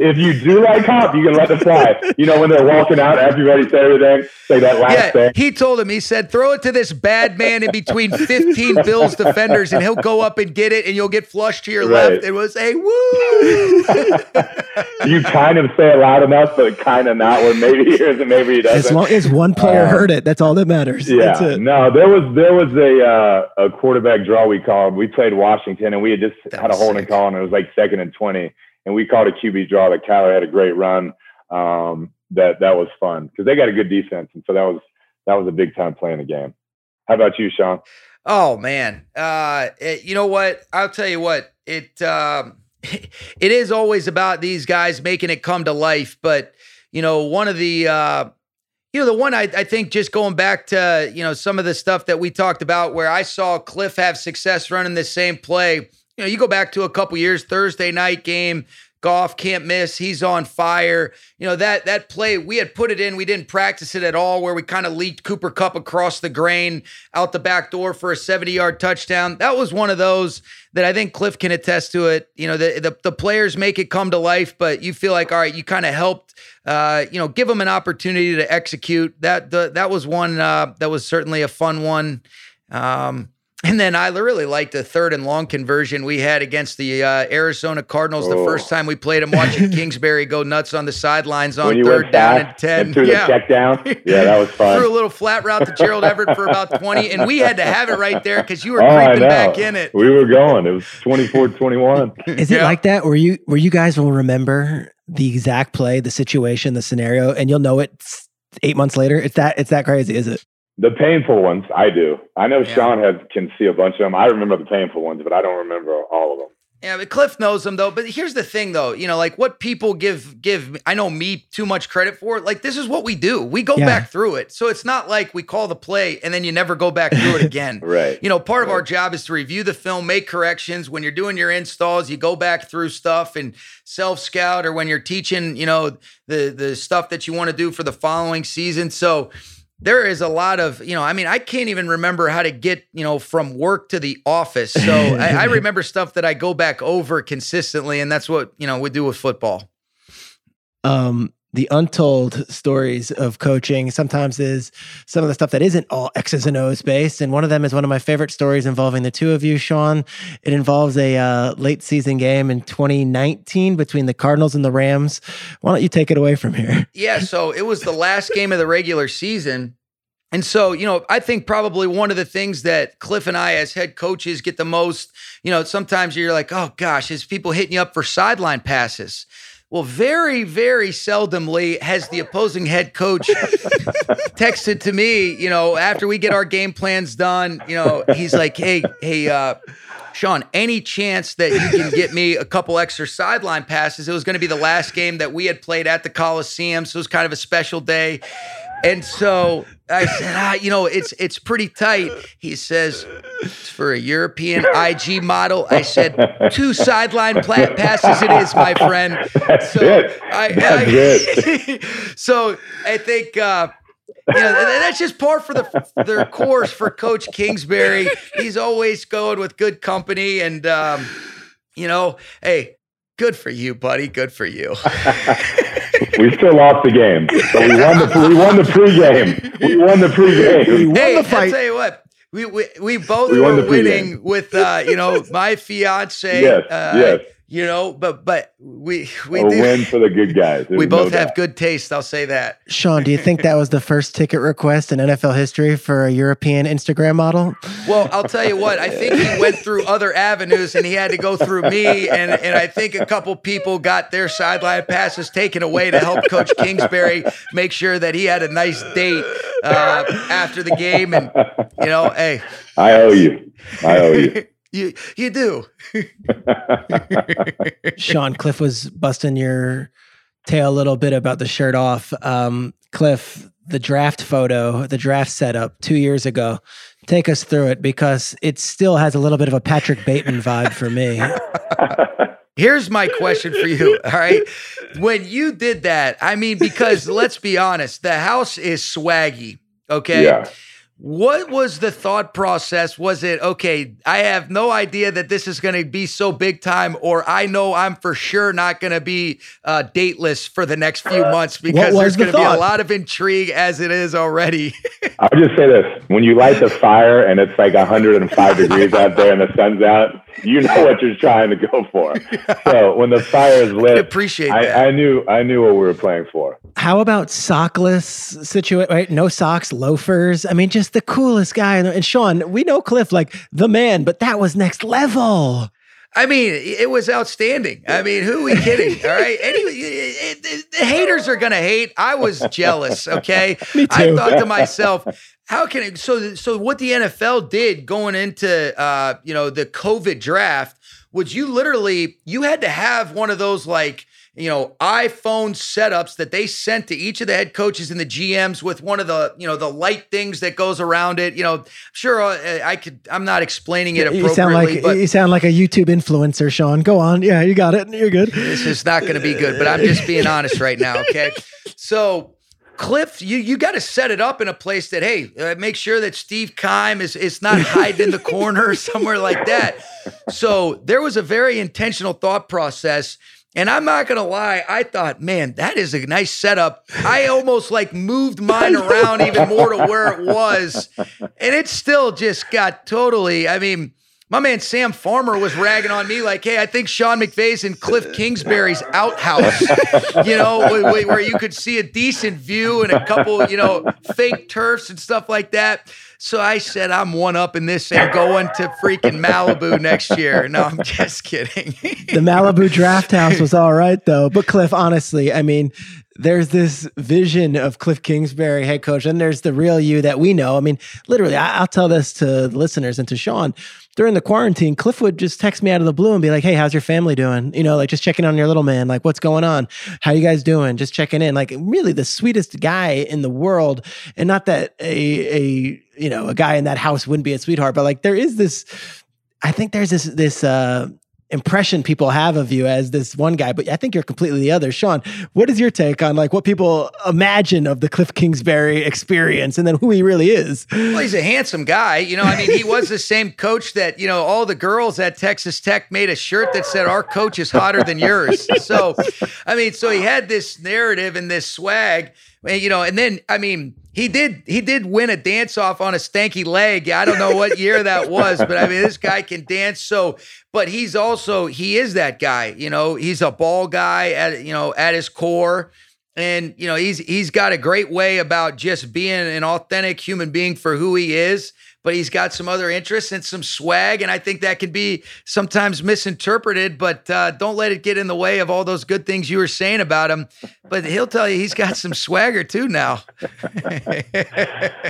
if you do like hop, you can let it fly. You know, when they're walking out, everybody say everything, say that last Yeah, thing. he told him. He said, "Throw it to this bad man in between 15 *laughs* Bills defenders, and he'll go up and get it, and you'll get flushed to your Right. left." It was a woo. *laughs* You kind of say it loud enough, but kind of not. Where maybe he hears it, maybe he doesn't. as long as one player Uh, heard it, that's all that matters. That's Yeah, it. no, there was there was a uh, a quarterback draw we called. We played Washington, and we had just That had a holding sick. call, and it was like second and twenty, and we called a QB draw. That Kyler had a great run. Um, that that was fun because they got a good defense, and so that was that was a big time playing the game. How about you, Sean? Oh man, uh, it- you know what? I'll tell you what. It um, *laughs* it is always about these guys making it come to life. But you know, one of the uh, you know the one I, I think just going back to you know some of the stuff that we talked about where I saw Kliff have success running the same play. You know, you go back to a couple years, Thursday night game. Goff can't miss. He's on fire. You know that that play we had put it in. We didn't practice it at all. Where we kind of leaked Cooper Kupp across the grain out the back door for a seventy-yard touchdown. That was one of those that I think Kliff can attest to it. You know the the, the players make it come to life, but you feel like all right, you kind of helped. Uh, you know, give them an opportunity to execute. That the, that was one uh, that was certainly a fun one. Um, and then I really liked the third and long conversion we had against the uh, Arizona Cardinals the Oh. first time we played them, watching *laughs* Kingsbury go nuts on the sidelines on when you third went down fast and 10. and threw yeah. the check down, *laughs* yeah, that was fun. Threw a little flat route to Gerald Everett for about 20, and we had to have it right there because you were *laughs* oh, creeping back in it. We were going. It was 24-21. Is it like that where you where you guys will remember the exact play, the situation, the scenario, and you'll know it eight months later? It's that it's that crazy, is it? The painful ones, I do. I know Yeah. Sean has can see a bunch of them. I remember the painful ones, but I don't remember all of them. Yeah, but Kliff knows them though. But here's the thing though, you know, like what people give give I know me too much credit for. Like this is what we do. We go Yeah. back through it. So it's not like we call the play and then you never go back through it *laughs* again. Right. You know, part of our job is to review the film, make corrections. When you're doing your installs, you go back through stuff and self scout, or when you're teaching, you know, the the stuff that you want to do for the following season. So there is a lot of, you know, I mean, I can't even remember how to get, you know, from work to the office. So I, I *laughs* remember stuff that I go back over consistently, and that's what you know we do with football. um, the untold stories of coaching sometimes is some of the stuff that isn't all X's and O's based. And one of them is one of my favorite stories involving the two of you, Sean. It involves a uh, late season game in 2019 between the Cardinals and the Rams. Why don't you take it away from here? Yeah, so it was the last game of the regular season. And so, you know, I think probably one of the things that Kliff and I, as head coaches, get the most, you know, sometimes you're like, oh gosh, is people hitting you up for sideline passes? Well, very, very seldomly has the opposing head coach *laughs* texted to me, you know, after we get our game plans done, you know, he's like, hey, hey, uh, Sean, any chance that you can get me a couple extra sideline passes? It was going to be the last game that we had played at the Coliseum, so it was kind of a special day. And so I said, ah, you know, it's it's pretty tight. He says it's for a European IG model. I said two sideline pla- passes. It is, my friend. *laughs* That's So it. I, That's I- it. *laughs* so I think uh, you know that's just par for the their course for Coach Kingsbury. He's always going with good company, and um, you know, hey, good for you, buddy. Good for you. *laughs* we still lost the game, but we won the we won the pregame. We won the pregame. hey, the fight. I'll tell you what. We, we, we both We were winning with uh, you know my fiance Yes, uh, yes. You know but but we we a do win for the good guys. *laughs* we There's no both have doubt. good taste I'll say that Sean, do you think that was the first ticket request in NFL history for a European Instagram model? Well, I'll tell you what, I think he went through other avenues and he had to go through me. And, and I think a couple people got their sideline passes taken away to help Coach Kingsbury make sure that he had a nice date uh, after the game. And, you know, hey, I owe you. I owe you. *laughs* you, you do. *laughs* Sean, Kliff was busting your tail a little bit about the shirt off. Um, Kliff, the draft photo, the draft setup two years ago. Take us through it because it still has a little bit of a Patrick Bateman vibe for me. *laughs* Here's my question for you. All right. When you did that, I mean, because let's be honest, the house is swaggy. Okay. Yeah. What was the thought process? Was it, okay, I have no idea that this is going to be so big time, or I know I'm for sure not going to be uh, dateless for the next few months because there's the going to be a lot of intrigue as it is already. *laughs* I'll just say this: when you light the fire and it's like 105 *laughs* degrees out there and the sun's out, you know what you're trying to go for. *laughs* So when the fire is I lit, appreciate that. I, I knew I knew what we were playing for. How about sockless situation? Right, no socks, loafers. I mean, just the coolest guy. And, Sean, we know Kliff like the man, but that was next level. I mean, it was outstanding. I mean, who are we kidding? All right. Anyway, it- it- the haters are going to hate. I was jealous. Okay. *laughs* Me too. I thought to myself, how can it? So, so what the NFL did going into, uh, you know, the COVID draft was you literally, you had to have one of those like, you know, iPhone setups that they sent to each of the head coaches and the GMs with one of the, you know, the light things that goes around it. You know, sure, uh, I could, I'm not explaining it appropriately, You sound like but you sound like a YouTube influencer, Sean. Go on. Yeah, you got it. You're good. this is not going to be good, but I'm just being honest right now. Okay. So, Kliff, you, you got to set it up in a place that, hey, uh, make sure that Steve Keim is, is not hiding in the corner or somewhere like that. So, there was a very intentional thought process. And I'm not to lie, I thought, man, that is a nice setup. I almost like moved mine *laughs* around even more to where it was. And it still just got totally, I mean, my man Sam Farmer was ragging on me like, "Hey, I think Sean McVay's in Kliff Kingsbury's outhouse, you know, wh- wh- where you could see a decent view and a couple, you know, fake turfs and stuff like that." So I said, "I'm one up in this and going to freaking Malibu next year." No, I'm just kidding. *laughs* the Malibu draft house was all right though. But Kliff, honestly, I mean, there's this vision of Kliff Kingsbury, head coach, and there's the real you that we know. I mean, literally, I, I'll tell this to listeners and to Sean. During the quarantine, Kliff would just text me out of the blue and be like, "Hey, how's your family doing? You know, like just checking on your little man. Like, what's going on? How you guys doing? Just checking in. Like, really, the sweetest guy in the world. And not that a a you know a guy in that house wouldn't be a sweetheart, but like there is this I think there's this this uh impression people have of you as this one guy, but I think you're completely the other. Sean, what is your take on like what people imagine of the Kliff Kingsbury experience and then who he really is? Well, he's a handsome guy. You know, I mean, he was the *laughs* same coach that, you know, all the girls at Texas Tech made a shirt that said, Our coach is hotter than yours. So, I mean, so he had this narrative and this swag, and, you know, and then, I mean, he did he did win a dance off on a stanky leg. I don't know what year that was, but I mean, this guy can dance. So, but he's also he is that guy. You know, he's a ball guy at you know at his core and you know he's he's got a great way about just being an authentic human being for who he is but he's got some other interests and some swag and i think that can be sometimes misinterpreted but uh, don't let it get in the way of all those good things you were saying about him but he'll tell you he's got some swagger too now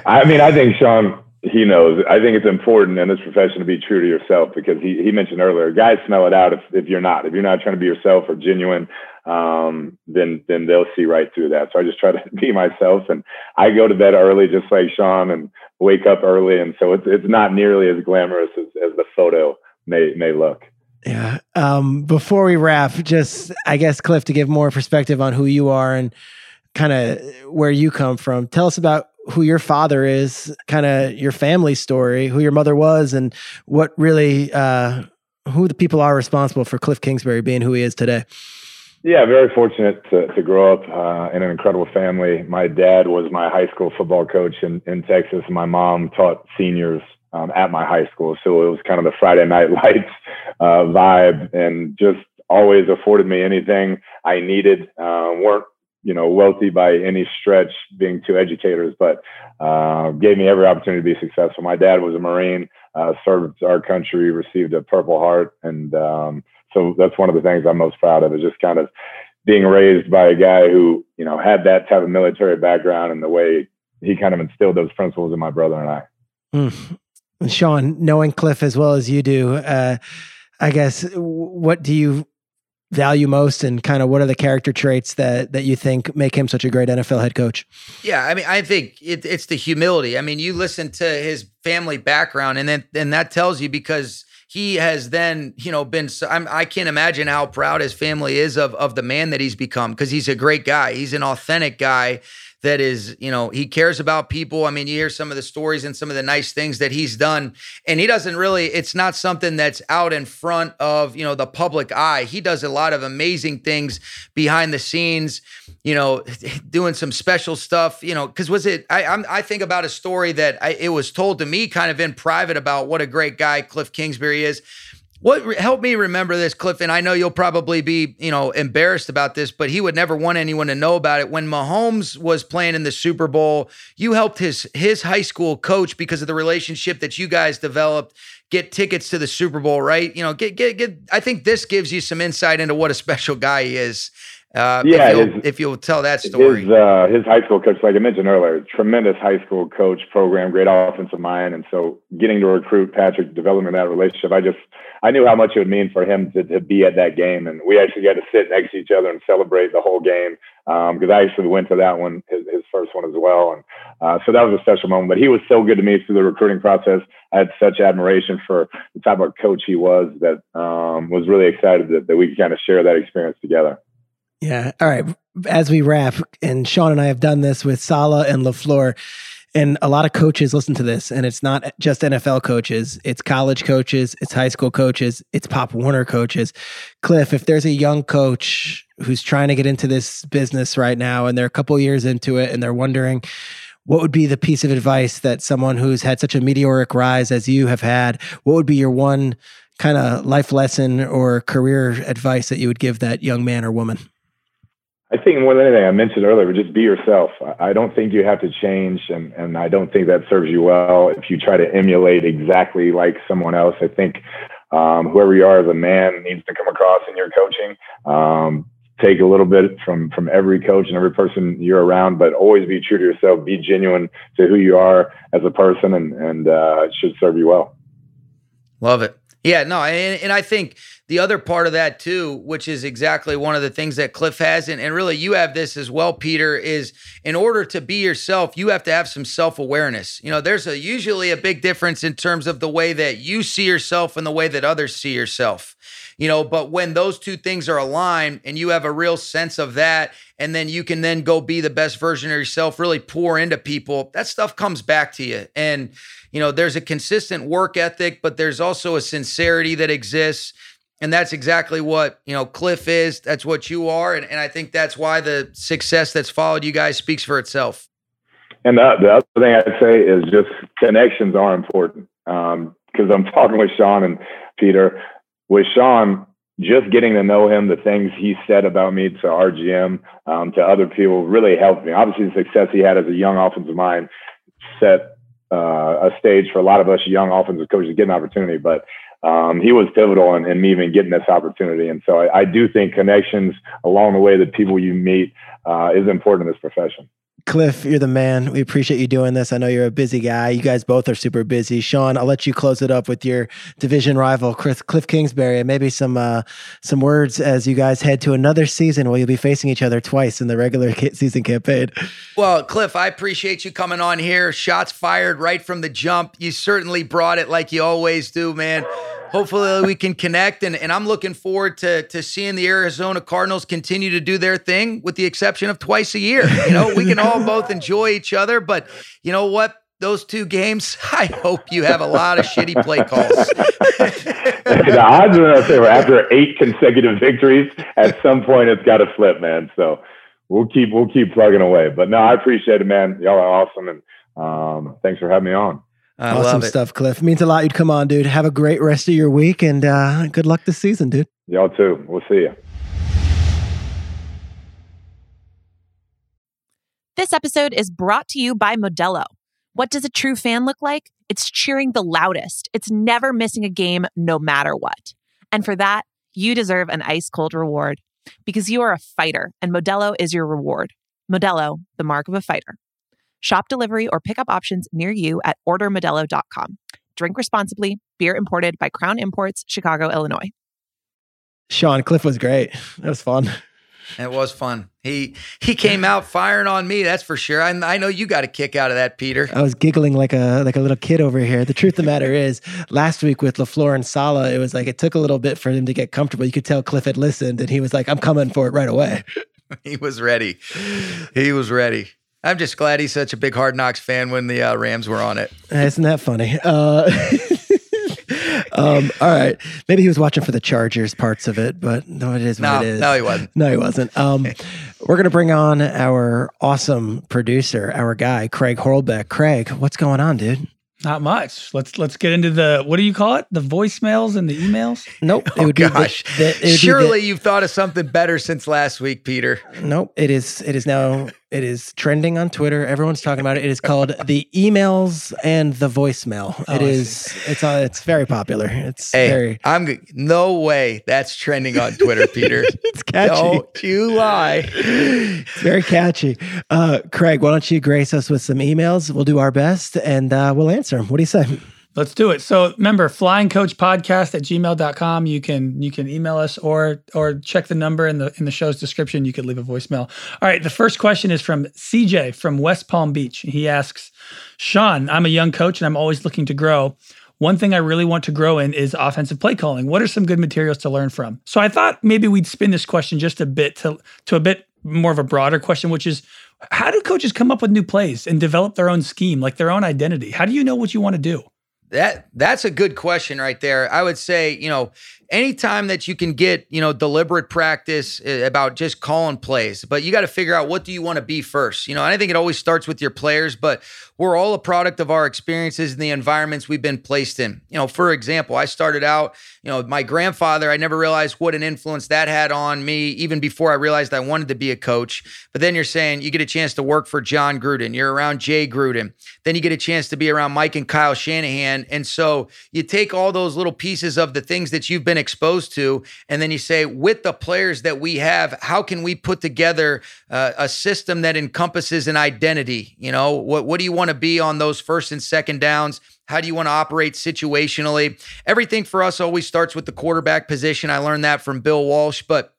I mean, I think Sean, he knows. I think it's important in this profession to be true to yourself because he, he mentioned earlier, guys smell it out if, if you're not. If you're not trying to be yourself or genuine, um, then then they'll see right through that. So I just try to *laughs* be myself, and I go to bed early, just like Sean, and wake up early, and so it's it's not nearly as glamorous as, as the photo may may look. Yeah. Um, before we wrap, just I guess Kliff to give more perspective on who you are and kind of where you come from. Tell us about who your father is, kind of your family story, who your mother was, and what really uh, who the people are responsible for Kliff Kingsbury being who he is today. Yeah, very fortunate to, to grow up uh, in an incredible family. My dad was my high school football coach in, in Texas, my mom taught seniors um, at my high school. So it was kind of the Friday night *laughs* lights uh, vibe, and just always afforded me anything I needed. Uh, weren't you know wealthy by any stretch, being two educators, but uh, gave me every opportunity to be successful. My dad was a Marine, uh, served our country, received a Purple Heart, and um, so that's one of the things I'm most proud of is just kind of being raised by a guy who you know had that type of military background and the way he kind of instilled those principles in my brother and I. Mm. And Sean, knowing Kliff as well as you do, uh, I guess what do you value most and kind of what are the character traits that that you think make him such a great NFL head coach? Yeah, I mean, I think it, it's the humility. I mean, you listen to his family background, and then and that tells you because he has then you know been. I'm, I can't imagine how proud his family is of of the man that he's become because he's a great guy. He's an authentic guy that is, you know, he cares about people. I mean, you hear some of the stories and some of the nice things that he's done, and he doesn't really, it's not something that's out in front of, you know, the public eye. He does a lot of amazing things behind the scenes, you know, *laughs* doing some special stuff, you know, because was it, I, I'm, i think about a story that I, it was told to me kind of in private about what a great guy Kliff Kingsbury is what help me remember this, Kliff? And I know you'll probably be, you know, embarrassed about this, but he would never want anyone to know about it. When Mahomes was playing in the Super Bowl, you helped his his high school coach because of the relationship that you guys developed get tickets to the Super Bowl, right? You know, get get get. I think this gives you some insight into what a special guy he is. Uh, yeah, if you'll, his, if you'll, tell that story. His, uh, his high school coach, like I mentioned earlier, tremendous high school coach program, great offensive mind, and so getting to recruit Patrick, developing that relationship, I just I knew how much it would mean for him to, to be at that game, and we actually got to sit next to each other and celebrate the whole game because um, I actually went to that one, his, his first one as well, and uh, so that was a special moment. But he was so good to me through the recruiting process. I had such admiration for the type of coach he was that um, was really excited that, that we could kind of share that experience together. Yeah. All right. As we wrap, and Sean and I have done this with Saleh and LaFleur, and a lot of coaches listen to this, and it's not just NFL coaches, it's college coaches, it's high school coaches, it's Pop Warner coaches. Kliff, if there's a young coach who's trying to get into this business right now and they're a couple years into it and they're wondering, what would be the piece of advice that someone who's had such a meteoric rise as you have had, what would be your one kind of life lesson or career advice that you would give that young man or woman? I think more than anything, I mentioned earlier, just be yourself. I don't think you have to change, and, and I don't think that serves you well if you try to emulate exactly like someone else. I think um, whoever you are as a man needs to come across in your coaching. Um, take a little bit from from every coach and every person you're around, but always be true to yourself. Be genuine to who you are as a person, and and uh, it should serve you well. Love it. Yeah, no, and, and I think the other part of that too, which is exactly one of the things that Kliff has, and, and really you have this as well, Peter, is in order to be yourself, you have to have some self-awareness. You know, there's a usually a big difference in terms of the way that you see yourself and the way that others see yourself. You know, but when those two things are aligned and you have a real sense of that, and then you can then go be the best version of yourself, really pour into people, that stuff comes back to you. And you know, there's a consistent work ethic, but there's also a sincerity that exists. And that's exactly what, you know, Kliff is. That's what you are. And, and I think that's why the success that's followed you guys speaks for itself. And the, the other thing I'd say is just connections are important. Because um, I'm *laughs* talking with Sean and Peter. With Sean, just getting to know him, the things he said about me to RGM, um, to other people really helped me. Obviously, the success he had as a young offensive mind set uh, a stage for a lot of us young offensive coaches to get an opportunity. But um, he was pivotal in, in, me even getting this opportunity. And so I, I, do think connections along the way, the people you meet, uh, is important in this profession. Kliff, you're the man. We appreciate you doing this. I know you're a busy guy. You guys both are super busy. Sean, I'll let you close it up with your division rival, Chris, Kliff Kingsbury, and maybe some uh, some words as you guys head to another season where you'll be facing each other twice in the regular season campaign. Well, Kliff, I appreciate you coming on here. Shots fired right from the jump. You certainly brought it like you always do, man hopefully we can connect and, and i'm looking forward to to seeing the arizona cardinals continue to do their thing with the exception of twice a year you know we can all both enjoy each other but you know what those two games, *laughs* I hope you have a lot of shitty play calls. *laughs* the odds are in our. After eight consecutive victories, at some point it's got to flip, man. So we'll keep we'll keep plugging away. But no, I appreciate it, man. Y'all are awesome, and um, thanks for having me on. I awesome stuff, Kliff. Means a lot you'd come on, dude. Have a great rest of your week and uh, good luck this season, dude. Y'all too. We'll see you. This episode is brought to you by Modelo. What does a true fan look like? It's cheering the loudest. It's never missing a game, no matter what. And for that, you deserve an ice cold reward because you are a fighter and Modelo is your reward. Modelo, the mark of a fighter. Shop delivery or pickup options near you at ordermodelo.com. Drink responsibly. Beer imported by Crown Imports, Chicago, Illinois. Sean Kliff was great. That was fun. It was fun. He he came out firing on me. That's for sure. I, I know you got a kick out of that, Peter. I was giggling like a like a little kid over here. The truth of the matter is, last week with Lafleur and Saleh, it was like it took a little bit for him to get comfortable. You could tell Kliff had listened, and he was like, "I'm coming for it right away." *laughs* he was ready. He was ready. I'm just glad he's such a big Hard Knocks fan when the uh, Rams were on it. Isn't that funny? Uh, *laughs* um, all right. Maybe he was watching for the Chargers parts of it, but no, it is what No, it is. no, he wasn't. No, he wasn't. Um, we're going to bring on our awesome producer, our guy, Craig Horlbeck. Craig, what's going on, dude? Not much. Let's let's get into the what do you call it? The voicemails and the emails. Nope. *laughs* It Oh gosh! be the, the, it would be the- Surely you've thought of something better since last week, Peter. Nope. It is. It is now. It is trending on Twitter. Everyone's talking about it. It is called the emails and the voicemail. Oh, it I is. It's. Uh, it's very popular. It's Hey, very. I'm no way that's trending on Twitter, *laughs* Peter. It's catchy. Don't you lie. It's very catchy. Uh, Craig, why don't you grace us with some emails? We'll do our best and uh, we'll answer them. What do you say? Let's do it. So remember, flying coach podcast at gmail.com. You can you can email us or or check the number in the in the show's description. You could leave a voicemail. All right. The first question is from CJ from West Palm Beach. He asks, Sean, I'm a young coach and I'm always looking to grow. One thing I really want to grow in is offensive play calling. What are some good materials to learn from? So I thought maybe we'd spin this question just a bit to to a bit more of a broader question, which is how do coaches come up with new plays and develop their own scheme, like their own identity? How do you know what you want to do? That that's a good question right there. I would say, you know, anytime that you can get, you know, deliberate practice uh, about just calling plays, but you got to figure out what do you want to be first. You know, and I think it always starts with your players, but we're all a product of our experiences and the environments we've been placed in. You know, for example, I started out, you know, my grandfather, I never realized what an influence that had on me even before I realized I wanted to be a coach. But then you're saying you get a chance to work for Jon Gruden, you're around Jay Gruden. Then you get a chance to be around Mike and Kyle Shanahan. And so you take all those little pieces of the things that you've been exposed to, and then you say, with the players that we have, how can we put together uh, a system that encompasses an identity? You know, what, what do you want to be on those first and second downs? How do you want to operate situationally? Everything for us always starts with the quarterback position. I learned that from Bill Walsh, but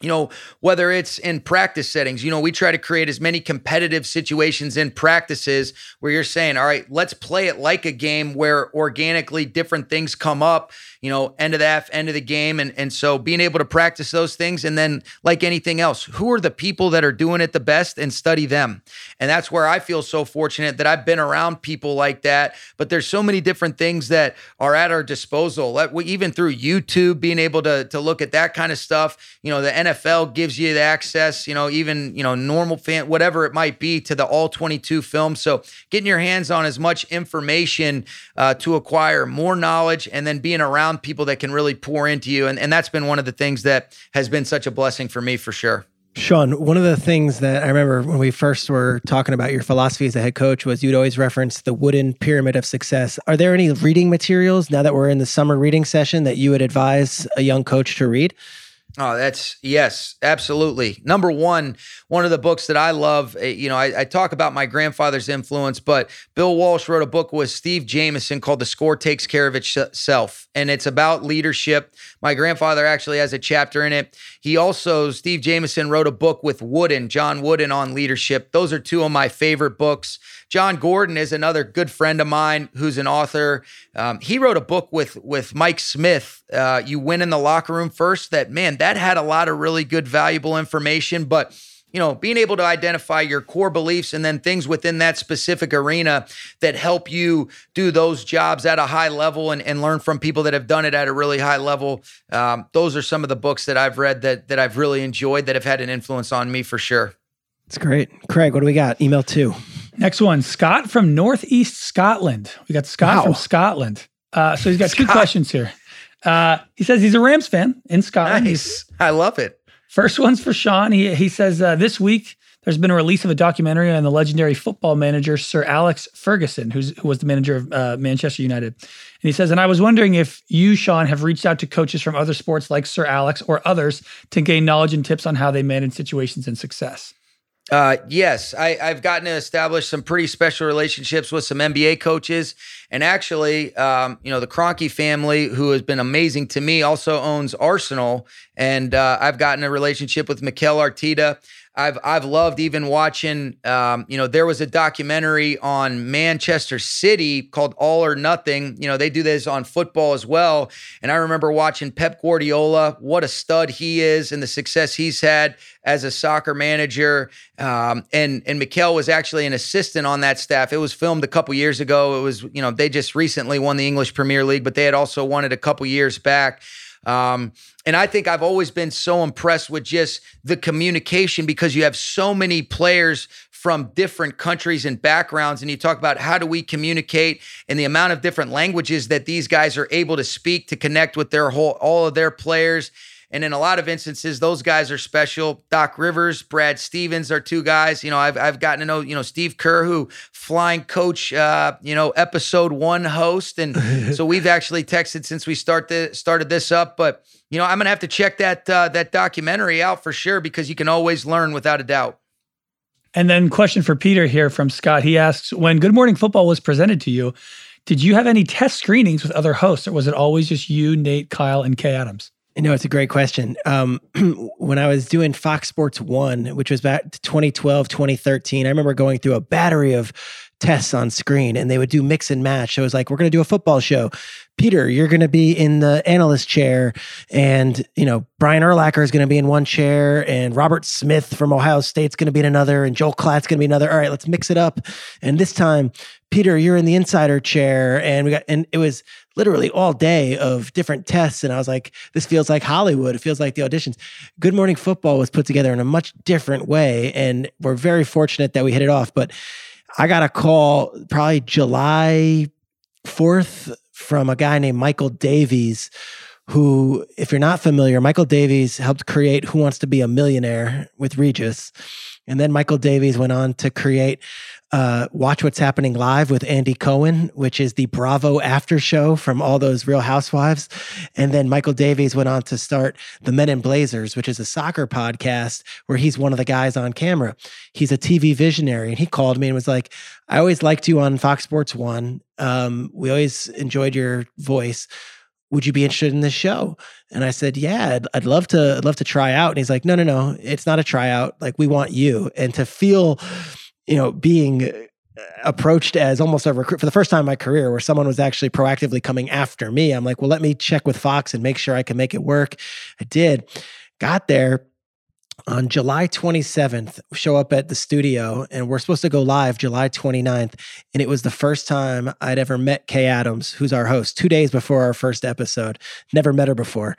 you know, whether it's in practice settings, you know, we try to create as many competitive situations in practices where you're saying, all right, let's play it like a game where organically different things come up, you know, end of the half, end of the game. And, and so being able to practice those things. And then, like anything else, who are the people that are doing it the best and study them? And that's where I feel so fortunate that I've been around people like that. But there's so many different things that are at our disposal. Even through YouTube, being able to, to look at that kind of stuff, you know, the NFL gives you the access, you know, even, you know, normal fan, whatever it might be, to the all 22 film. So getting your hands on as much information uh, to acquire more knowledge and then being around people that can really pour into you. And, and that's been one of the things that has been such a blessing for me for sure. Sean, one of the things that I remember when we first were talking about your philosophy as a head coach was you'd always reference the wooden pyramid of success. Are there any reading materials now that we're in the summer reading session that you would advise a young coach to read? Oh, that's yes, absolutely. Number one, one of the books that I love, eh, you know, I, I talk about my grandfather's influence, but Bill Walsh wrote a book with Steve Jamison called The Score Takes Care of Itself. And it's about leadership. My grandfather actually has a chapter in it. He also, Steve Jamison wrote a book with Wooden, John Wooden on leadership. Those are two of my favorite books. Jon Gordon is another good friend of mine who's an author. Um, he wrote a book with with Mike Smith. Uh, you win in the locker room first. That man, that had a lot of really good, valuable information. But you know, being able to identify your core beliefs and then things within that specific arena that help you do those jobs at a high level and, and learn from people that have done it at a really high level. Um, those are some of the books that I've read that that I've really enjoyed that have had an influence on me for sure. It's great. Craig, what do we got? Email two. Next one, Scott from Northeast Scotland. We got Scott Wow. from Scotland. Uh, so he's got two questions here. Uh, he says he's a Rams fan in Scotland. Nice, I love it. First one's for Sean. He he says uh, this week there's been a release of a documentary on the legendary football manager Sir Alex Ferguson, who was the manager of uh, Manchester United. And he says, and I was wondering if you, Sean, have reached out to coaches from other sports like Sir Alex or others to gain knowledge and tips on how they manage situations and success. Uh, yes, I, I've gotten to establish some pretty special relationships with some NBA coaches, and actually, um, you know, the Kroenke family, who has been amazing to me, also owns Arsenal, and uh, I've gotten a relationship with Mikel Arteta. I've I've loved even watching. Um, you know, there was a documentary on Manchester City called All or Nothing. You know, they do this on football as well. And I remember watching Pep Guardiola. What a stud he is, and the success he's had as a soccer manager. Um, and and Mikel was actually an assistant on that staff. It was filmed a couple years ago. It was you know they just recently won the English Premier League, but they had also won it a couple years back. Um, and I think I've always been so impressed with just the communication because you have so many players from different countries and backgrounds. And you talk about how do we communicate and the amount of different languages that these guys are able to speak to connect with their whole, all of their players. And in a lot of instances, those guys are special. Doc Rivers, Brad Stevens are two guys. You know, I've, I've gotten to know, you know, Steve Kerr, who flying coach, uh, you know, episode one host. And *laughs* so we've actually texted since we start the, started this up. But, you know, I'm going to have to check that, uh, that documentary out for sure because you can always learn without a doubt. And then question for Peter here from Scott. He asks, when Good Morning Football was presented to you, did you have any test screenings with other hosts or was it always just you, Nate, Kyle, and Kay Adams? You know, it's a great question. Um, *clears throat* when I was doing Fox Sports One, which was back 2012, 2013, I remember going through a battery of tests on screen and they would do mix and match. So it was like, we're going to do a football show. Peter, you're going to be in the analyst chair, and you know Brian Urlacher is going to be in one chair, and Robert Smith from Ohio State's going to be in another, and Joel Klatt's going to be another. All right, let's mix it up. And this time, Peter, you're in the insider chair, and we got, and it was literally all day of different tests, and I was like, this feels like Hollywood. It feels like the auditions. Good Morning Football was put together in a much different way, and we're very fortunate that we hit it off. But I got a call probably July 4th from a guy named Michael Davies, who, if you're not familiar, Michael Davies helped create Who Wants to Be a Millionaire with Regis. And then Michael Davies went on to create uh, Watch What's Happening Live with Andy Cohen, which is the Bravo after show from all those Real Housewives. And then Michael Davies went on to start the Men in Blazers, which is a soccer podcast where he's one of the guys on camera. He's a TV visionary. And he called me and was like, I always liked you on Fox Sports One. Um, we always enjoyed your voice would you be interested in this show? And I said, yeah, I'd, I'd, love to, I'd love to try out. And he's like, no, no, no, it's not a tryout. Like we want you. And to feel you know, being uh, approached as almost a recruit for the first time in my career where someone was actually proactively coming after me. I'm like, well, let me check with Fox and make sure I can make it work. I did. Got there on July 27th, show up at the studio and we're supposed to go live July 29th. And it was the first time I'd ever met Kay Adams, who's our host, two days before our first episode. Never met her before.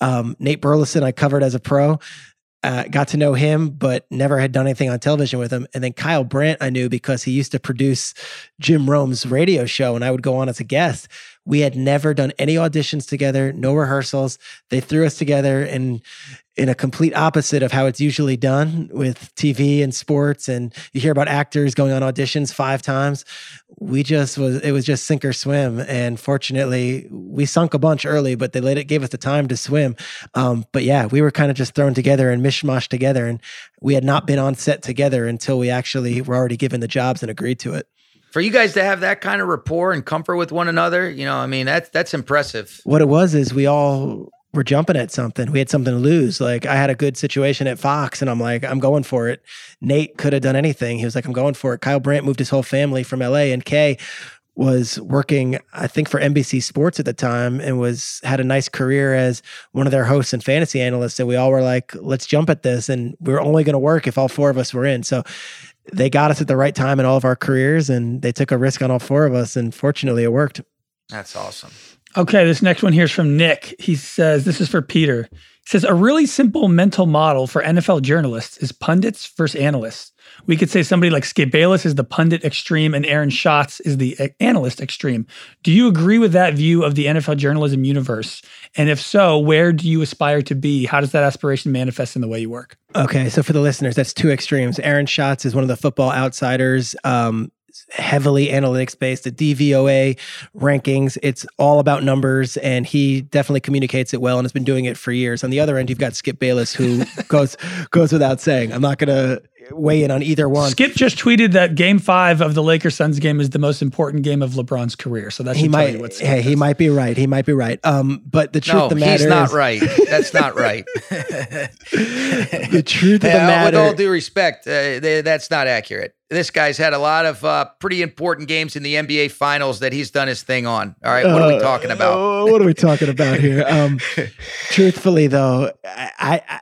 Um, Nate Burleson, I covered as a pro uh, got to know him, but never had done anything on television with him. And then Kyle Brandt, I knew because he used to produce Jim Rome's radio show, and I would go on as a guest. We had never done any auditions together, no rehearsals. They threw us together and in a complete opposite of how it's usually done with TV and sports. And you hear about actors going on auditions five times. We just was, it was just sink or swim. And fortunately, we sunk a bunch early, but they let it, gave us the time to swim. Um, but yeah, we were kind of just thrown together and mishmash together. And we had not been on set together until we actually were already given the jobs and agreed to it for you guys to have that kind of rapport and comfort with one another, you know, I mean, that's that's impressive. What it was is we all were jumping at something. We had something to lose. Like I had a good situation at Fox and I'm like, I'm going for it. Nate could have done anything. He was like, I'm going for it. Kyle Brandt moved his whole family from LA and Kay was working, I think, for NBC Sports at the time and was had a nice career as one of their hosts and fantasy analysts. And we all were like, let's jump at this. And we are only going to work if all four of us were in. So they got us at the right time in all of our careers and they took a risk on all four of us. And fortunately, it worked. That's awesome. Okay, this next one here is from Nick. He says, This is for Peter. He says, A really simple mental model for NFL journalists is pundits versus analysts. We could say somebody like Skip Bayless is the pundit extreme and Aaron Schatz is the analyst extreme. Do you agree with that view of the NFL journalism universe? And if so, where do you aspire to be? How does that aspiration manifest in the way you work? Okay, so for the listeners, that's two extremes. Aaron Schatz is one of the football outsiders. Um, heavily analytics based, the DVOA rankings. It's all about numbers, and he definitely communicates it well and has been doing it for years. On the other end, you've got Skip Bayless, who *laughs* goes goes without saying. I'm not going to weigh in on either one. Skip just tweeted that Game Five of the Lakers Suns game is the most important game of LeBron's career. So that's he might. Hey, he might be right. He might be right. Um, but the truth no, of the matter he's not is, right. That's not right. *laughs* the truth of the Uh, matter. with all due respect, uh, th- that's not accurate. This guy's had a lot of uh, pretty important games in the NBA Finals that he's done his thing on. All right, what are we Uh, talking about? uh, what are we talking about here? Um, *laughs* truthfully, though, I I,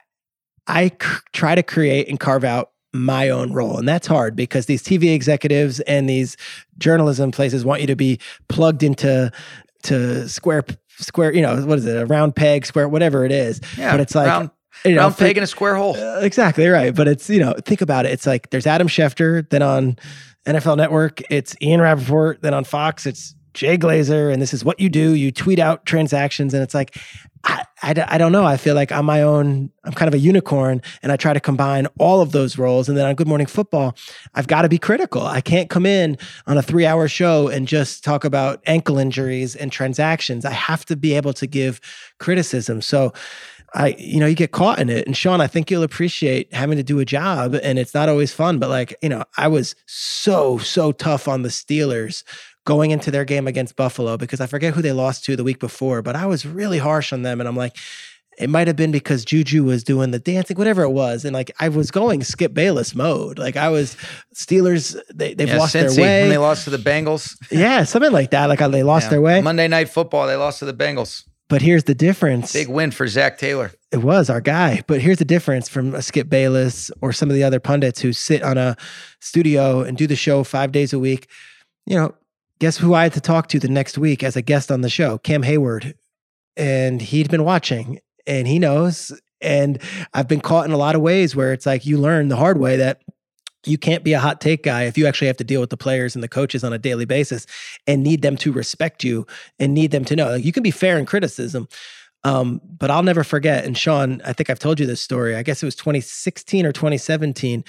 I c- try to create and carve out my own role, and that's hard because these TV executives and these journalism places want you to be plugged into to square square. You know what is it? A round peg, square, whatever it is. Yeah, but it's like round, you know, round peg in a square hole. uh, exactly right. But it's, you know, think about it. It's like there's Adam Schefter, then on NFL Network, it's Ian Rapoport, then on Fox, it's Jay Glazer, and this is what you do. You tweet out transactions, and it's like, I, I, I don't know. I feel like I'm my own, I'm kind of a unicorn, and I try to combine all of those roles. And then on Good Morning Football, I've got to be critical. I can't come in on a three hour show and just talk about ankle injuries and transactions. I have to be able to give criticism. So, I, you know, you get caught in it. And Sean, I think you'll appreciate having to do a job and it's not always fun, but like, you know, I was so, so tough on the Steelers going into their game against Buffalo because I forget who they lost to the week before, but I was really harsh on them. And I'm like, it might have been because Juju was doing the dancing, whatever it was. And like, I was going Skip Bayless mode. Like I was Steelers, they, they've Yeah, lost Cincy, their way. when they lost to the Bengals. yeah, something like that. Like they lost Yeah. their way. Monday Night Football, they lost to the Bengals. But here's the difference. Big win for Zac Taylor. It was our guy. But here's the difference from a Skip Bayless or some of the other pundits who sit on a studio and do the show five days a week. You know, guess who I had to talk to the next week as a guest on the show? Cam Heyward. And he'd been watching and he knows. And I've been caught in a lot of ways where it's like you learn the hard way that you can't be a hot take guy if you actually have to deal with the players and the coaches on a daily basis and need them to respect you and need them to know. Like you can be fair in criticism, um, but I'll never forget. And Sean, I think I've told you this story. I guess it was 2016 or 2017.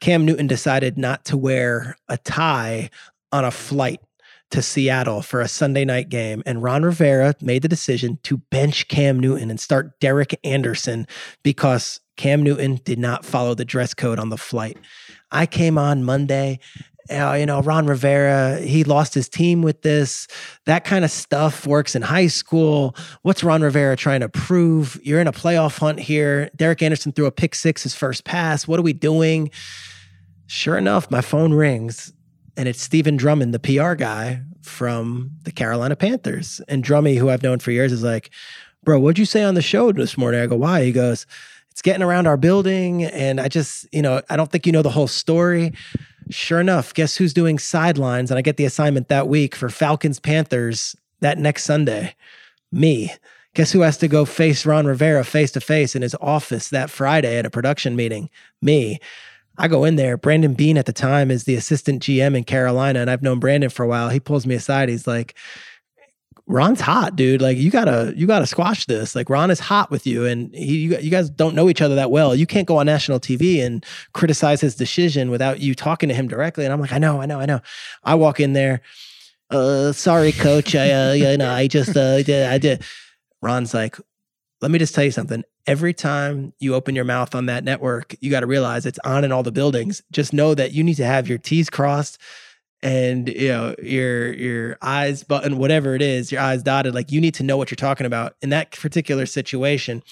Cam Newton decided not to wear a tie on a flight to Seattle for a Sunday night game. And Ron Rivera made the decision to bench Cam Newton and start Derek Anderson because Cam Newton did not follow the dress code on the flight. I came on Monday. Uh, you know, Ron Rivera, he lost his team with this. That kind of stuff works in high school. What's Ron Rivera trying to prove? You're in a playoff hunt here. Derek Anderson threw a pick six his first pass. What are we doing? Sure enough, my phone rings and it's Stephen Drummond, the PR guy from the Carolina Panthers. And Drummy, who I've known for years, is like, Bro, what'd you say on the show this morning? I go, Why? He goes, It's getting around our building. And I just, you know, I don't think you know the whole story. Sure enough, guess who's doing sidelines? And I get the assignment that week for Falcons Panthers that next Sunday? Me. Guess who has to go face Ron Rivera face to face in his office that Friday at a production meeting? Me. I go in there. Brandon Beane at the time is the assistant GM in Carolina, and I've known Brandon for a while. He pulls me aside. He's like, Ron's hot, dude. Like you gotta, you gotta squash this. Like Ron is hot with you, and he, you, you guys don't know each other that well. You can't go on national TV and criticize his decision without you talking to him directly. And I'm like, I know, I know, I know. I walk in there. Uh, sorry, coach. I, uh, you know, I just, uh, did, I did. Ron's like, let me just tell you something. Every time you open your mouth on that network, you got to realize it's on in all the buildings. Just know that you need to have your T's crossed and you know your your eyes button whatever it is your eyes dotted like you need to know what you're talking about in that particular situation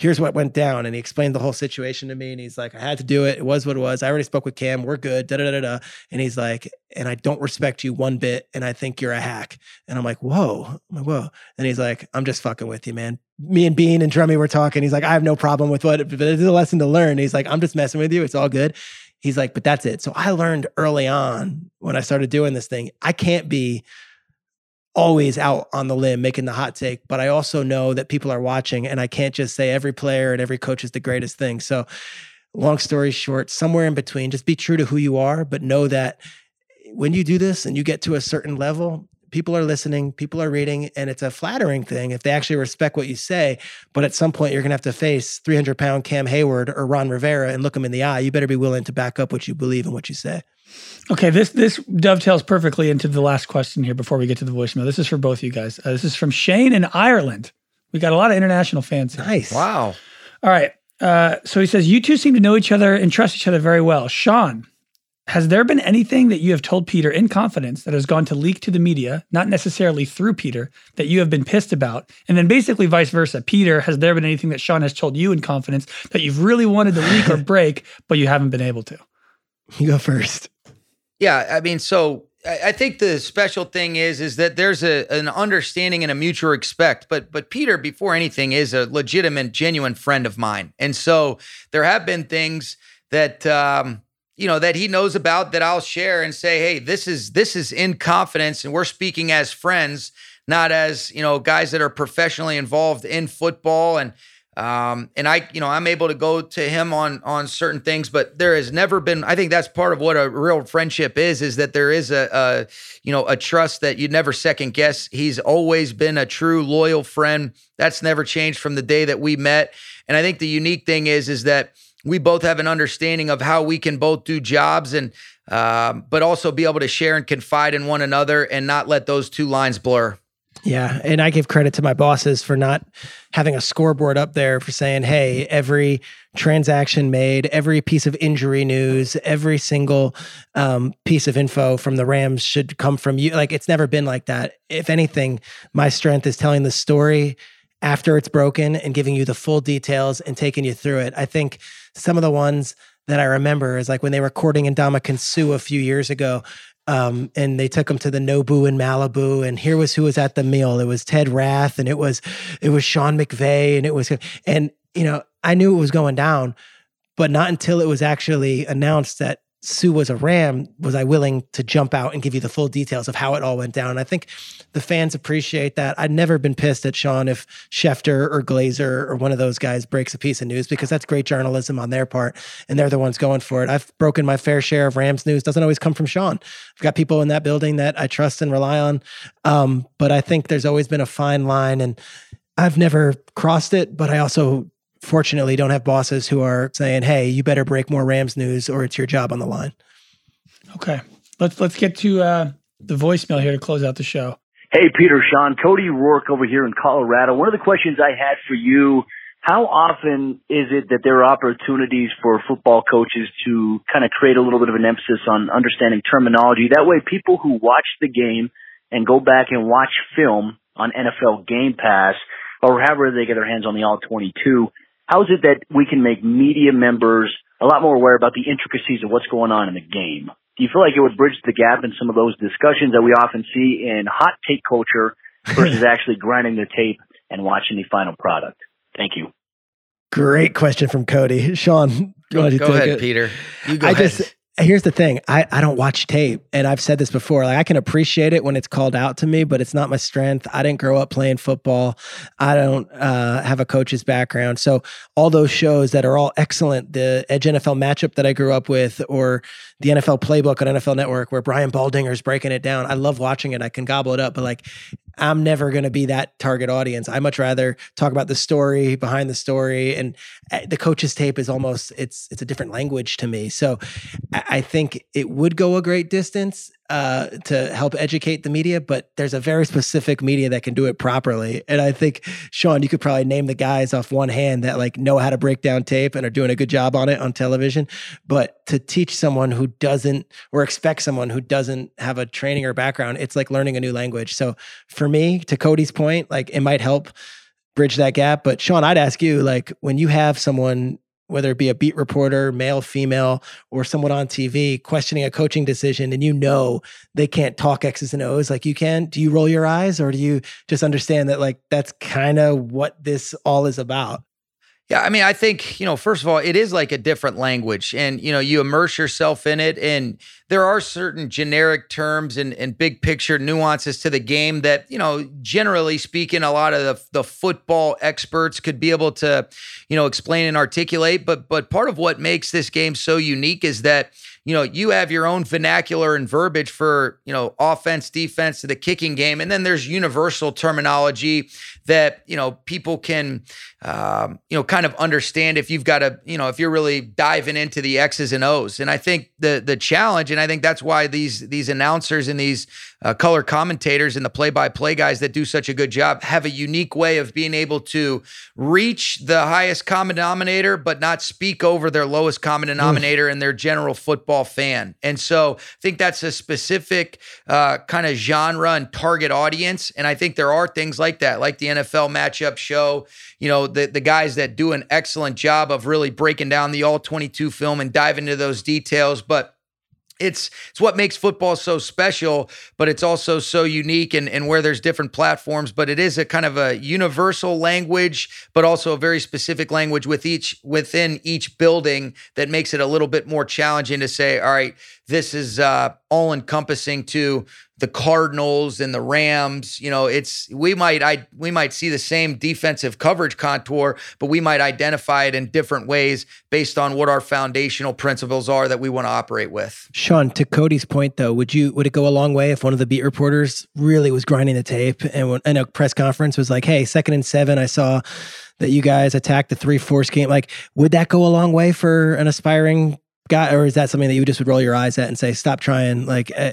here's what went down. And he explained the whole situation to me and he's like i had to do it. It was what it was. I already spoke with cam. We're good. Da da da da and he's like and i don't respect you one bit and i think you're a hack. And i'm like whoa. I'm like, whoa. And he's like i'm just fucking with you man. Me and Beane and drummy were talking. He's like i have no problem with what but it's a lesson to learn. He's like i'm just messing with you. It's all good. He's like, but that's it. So I learned early on when I started doing this thing, I can't be always out on the limb making the hot take, but I also know that people are watching and I can't just say every player and every coach is the greatest thing. So long story short, somewhere in between, just be true to who you are, but know that when you do this and you get to a certain level, people are listening, people are reading, and it's a flattering thing if they actually respect what you say. But at some point, you're going to have to face 300 pound Cam Heyward or Ron Rivera and look them in the eye. You better be willing to back up what you believe and what you say. Okay, this this dovetails perfectly into the last question here before we get to the voicemail. This is for both you guys. Uh, this is from Shane in Ireland. We got a lot of international fans. Here. Nice. Wow. All right. Uh, so he says, You two seem to know each other and trust each other very well. Sean, has there been anything that you have told Peter in confidence that has gone to leak to the media, not necessarily through Peter, that you have been pissed about? And then basically vice versa. Peter, has there been anything that Sean has told you in confidence that you've really wanted to leak or *laughs* break, but you haven't been able to? You go first. Yeah, I mean, so I think the special thing is is that there's a an understanding and a mutual respect. But but Peter, before anything, is a legitimate, genuine friend of mine, and so there have been things that um, you know that he knows about that I'll share and say, hey, this is this is in confidence, and we're speaking as friends, not as you know guys that are professionally involved in football and. Um, and I, you know, I'm able to go to him on on certain things, but there has never been. I think that's part of what a real friendship is, is that there is a, a you know, a trust that you never second guess. He's always been a true loyal friend. That's never changed from the day that we met. And I think the unique thing is, is that we both have an understanding of how we can both do jobs and um, but also be able to share and confide in one another and not let those two lines blur. Yeah and i give credit to my bosses for not having a scoreboard up there for saying hey every transaction made every piece of injury news every single um, piece of info from the rams should come from you. Like it's never been like that. If anything my strength is telling the story after it's broken and giving you the full details and taking you through it i think some of the ones that I remember is like when they were courting Ndamukong Suh a few years ago. Um, and they took him to the Nobu in Malibu, and here was who was at the meal. It was Ted Rath, and it was it was Sean McVay, and it was and you know I knew it was going down, but not until it was actually announced that Suh was a Ram, was I willing to jump out and give you the full details of how it all went down. I think the fans appreciate that. I'd never been pissed at Sean if Schefter or Glazer or one of those guys breaks a piece of news because that's great journalism on their part and they're the ones going for it. I've broken my fair share of Rams news. Doesn't always come from Sean. I've got people in that building that I trust and rely on. Um, but I think there's always been a fine line and I've never crossed it, but I also fortunately don't have bosses who are saying, "Hey, you better break more Rams news, or it's your job on the line." Okay, let's let's get to uh, the voicemail here to close out the show. Hey, Peter, Sean, Cody Rourke over here in Colorado. One of the questions I had for you: How often is it that there are opportunities for football coaches to kind of create a little bit of an emphasis on understanding terminology? That way, people who watch the game and go back and watch film on NFL Game Pass or however they get their hands on the All 22 how is it that we can make media members a lot more aware about the intricacies of what's going on in the game? Do you feel like it would bridge the gap in some of those discussions that we often see in hot take culture versus *laughs* actually grinding the tape and watching the final product? Thank you. Great question from Cody. Sean, go, go ahead, it? Peter. You go I ahead. just here's the thing. I, I don't watch tape and i've said this before like i can appreciate it when it's called out to me but it's not my strength. I didn't grow up playing football. I don't uh, have a coach's background. So all those shows that are all excellent the edge nfl matchup that i grew up with or the nfl playbook on nfl network where brian baldinger is breaking it down i love watching it. I can gobble it up but like I'm never going to be that target audience. I much rather talk about the story behind the story, and eh, the coach's tape is almost it's it's a different language to me. So I think it would go a great distance uh, to help educate the media, but there's a very specific media that can do it properly. And I think Sean, you could probably name the guys off one hand that like know how to break down tape and are doing a good job on it on television. But to teach someone who doesn't or expect someone who doesn't have a training or background, it's like learning a new language. So for me, to Cody's point, like it might help bridge that gap. But Sean, I'd ask you, like, when you have someone whether it be a beat reporter, male, female, or someone on TV questioning a coaching decision and you know they can't talk X's and O's like you can, do you roll your eyes or do you just understand that like that's kind of what this all is about? Yeah, I mean, I think, you know, first of all, it is like a different language and, you know, you immerse yourself in it. And there are certain generic terms and, and big picture nuances to the game that, you know, generally speaking, a lot of the, the football experts could be able to, you know, explain and articulate. But, but part of what makes this game so unique is that, you know, you have your own vernacular and verbiage for, you know, offense, defense, to the kicking game. And then there's universal terminology that, you know, people can, um, you know, kind of understand if you've got to, you know, if you're really diving into the X's and O's. And I think the the challenge, and I think that's why these these announcers and these uh, color commentators and the play by play guys that do such a good job have a unique way of being able to reach the highest common denominator, but not speak over their lowest common denominator and their general football fan. And so I think that's a specific uh, kind of genre and target audience. And I think there are things like that, like the NFL matchup show, you know, the, the guys that do an excellent job of really breaking down the all 22 film and dive into those details. But it's it's what makes football so special, but it's also so unique and, and where there's different platforms. But it is a kind of a universal language, but also a very specific language with each within each building that makes it a little bit more challenging to say, all right, this is uh, all encompassing to the Cardinals and the Rams. You know, it's we might I we might see the same defensive coverage contour, but we might identify it in different ways based on what our foundational principles are that we want to operate with. Sean, to Cody's point though, would you would it go a long way if one of the beat reporters really was grinding the tape and in a press conference was like, "Hey, second and seven, I saw that you guys attacked the three force game." Like, would that go a long way for an aspiring guy, or is that something that you just would roll your eyes at and say, "Stop trying"? Like. Uh,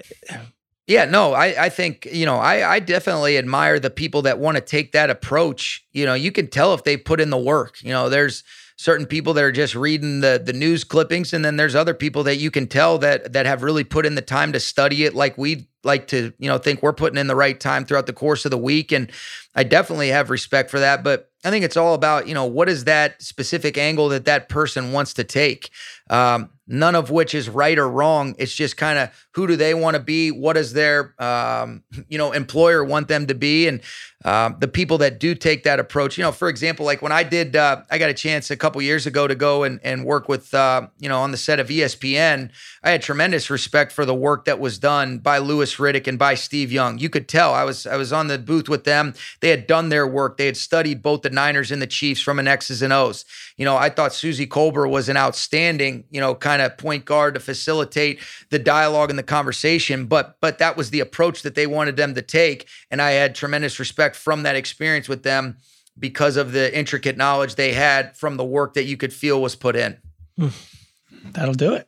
yeah, no, I, I think, you know, I, I definitely admire the people that want to take that approach. You know, you can tell if they put in the work. You know, there's certain people that are just reading the the news clippings, and then there's other people that you can tell that that have really put in the time to study it like we like to, you know, think we're putting in the right time throughout the course of the week. And I definitely have respect for that. But I think it's all about, you know, what is that specific angle that that person wants to take? Um, none of which is right or wrong. It's just kind of who do they want to be? What does their um, you know employer want them to be? And uh, the people that do take that approach, you know, for example, like when I did, uh, I got a chance a couple years ago to go and, and work with uh, you know on the set of ESPN. I had tremendous respect for the work that was done by Louis Riddick and by Steve Young. You could tell I was I was on the booth with them. They had done their work. They had studied both the Niners and the Chiefs from an X's and O's. You know, I thought Suzy Kolber was an outstanding, you know, kind of point guard to facilitate the dialogue and the conversation. But but that was the approach that they wanted them to take, and I had tremendous respect from that experience with them because of the intricate knowledge they had from the work that you could feel was put in. That'll do it.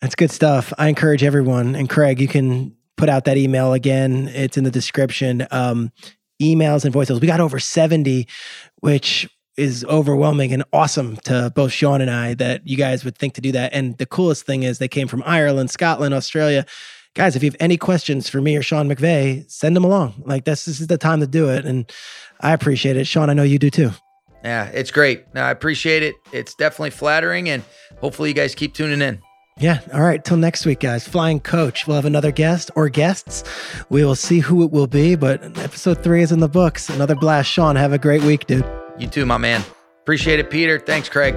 That's good stuff. I encourage everyone. And Craig, you can put out that email again. It's in the description. Um, emails and voicemails. We got over 70, which is overwhelming and awesome to both Sean and I that you guys would think to do that. And the coolest thing is they came from Ireland, Scotland, Australia. Guys, if you have any questions for me or Sean McVay, send them along. Like this, this is the time to do it. And I appreciate it. Sean, I know you do too. Yeah, it's great. Now I appreciate it. It's definitely flattering and hopefully you guys keep tuning in. Yeah. All right. Till next week, guys. Flying coach. We'll have another guest or guests. We will see who it will be, but episode three is in the books. Another blast. Sean, have a great week, dude. You too, my man. Appreciate it, Peter. Thanks, Craig.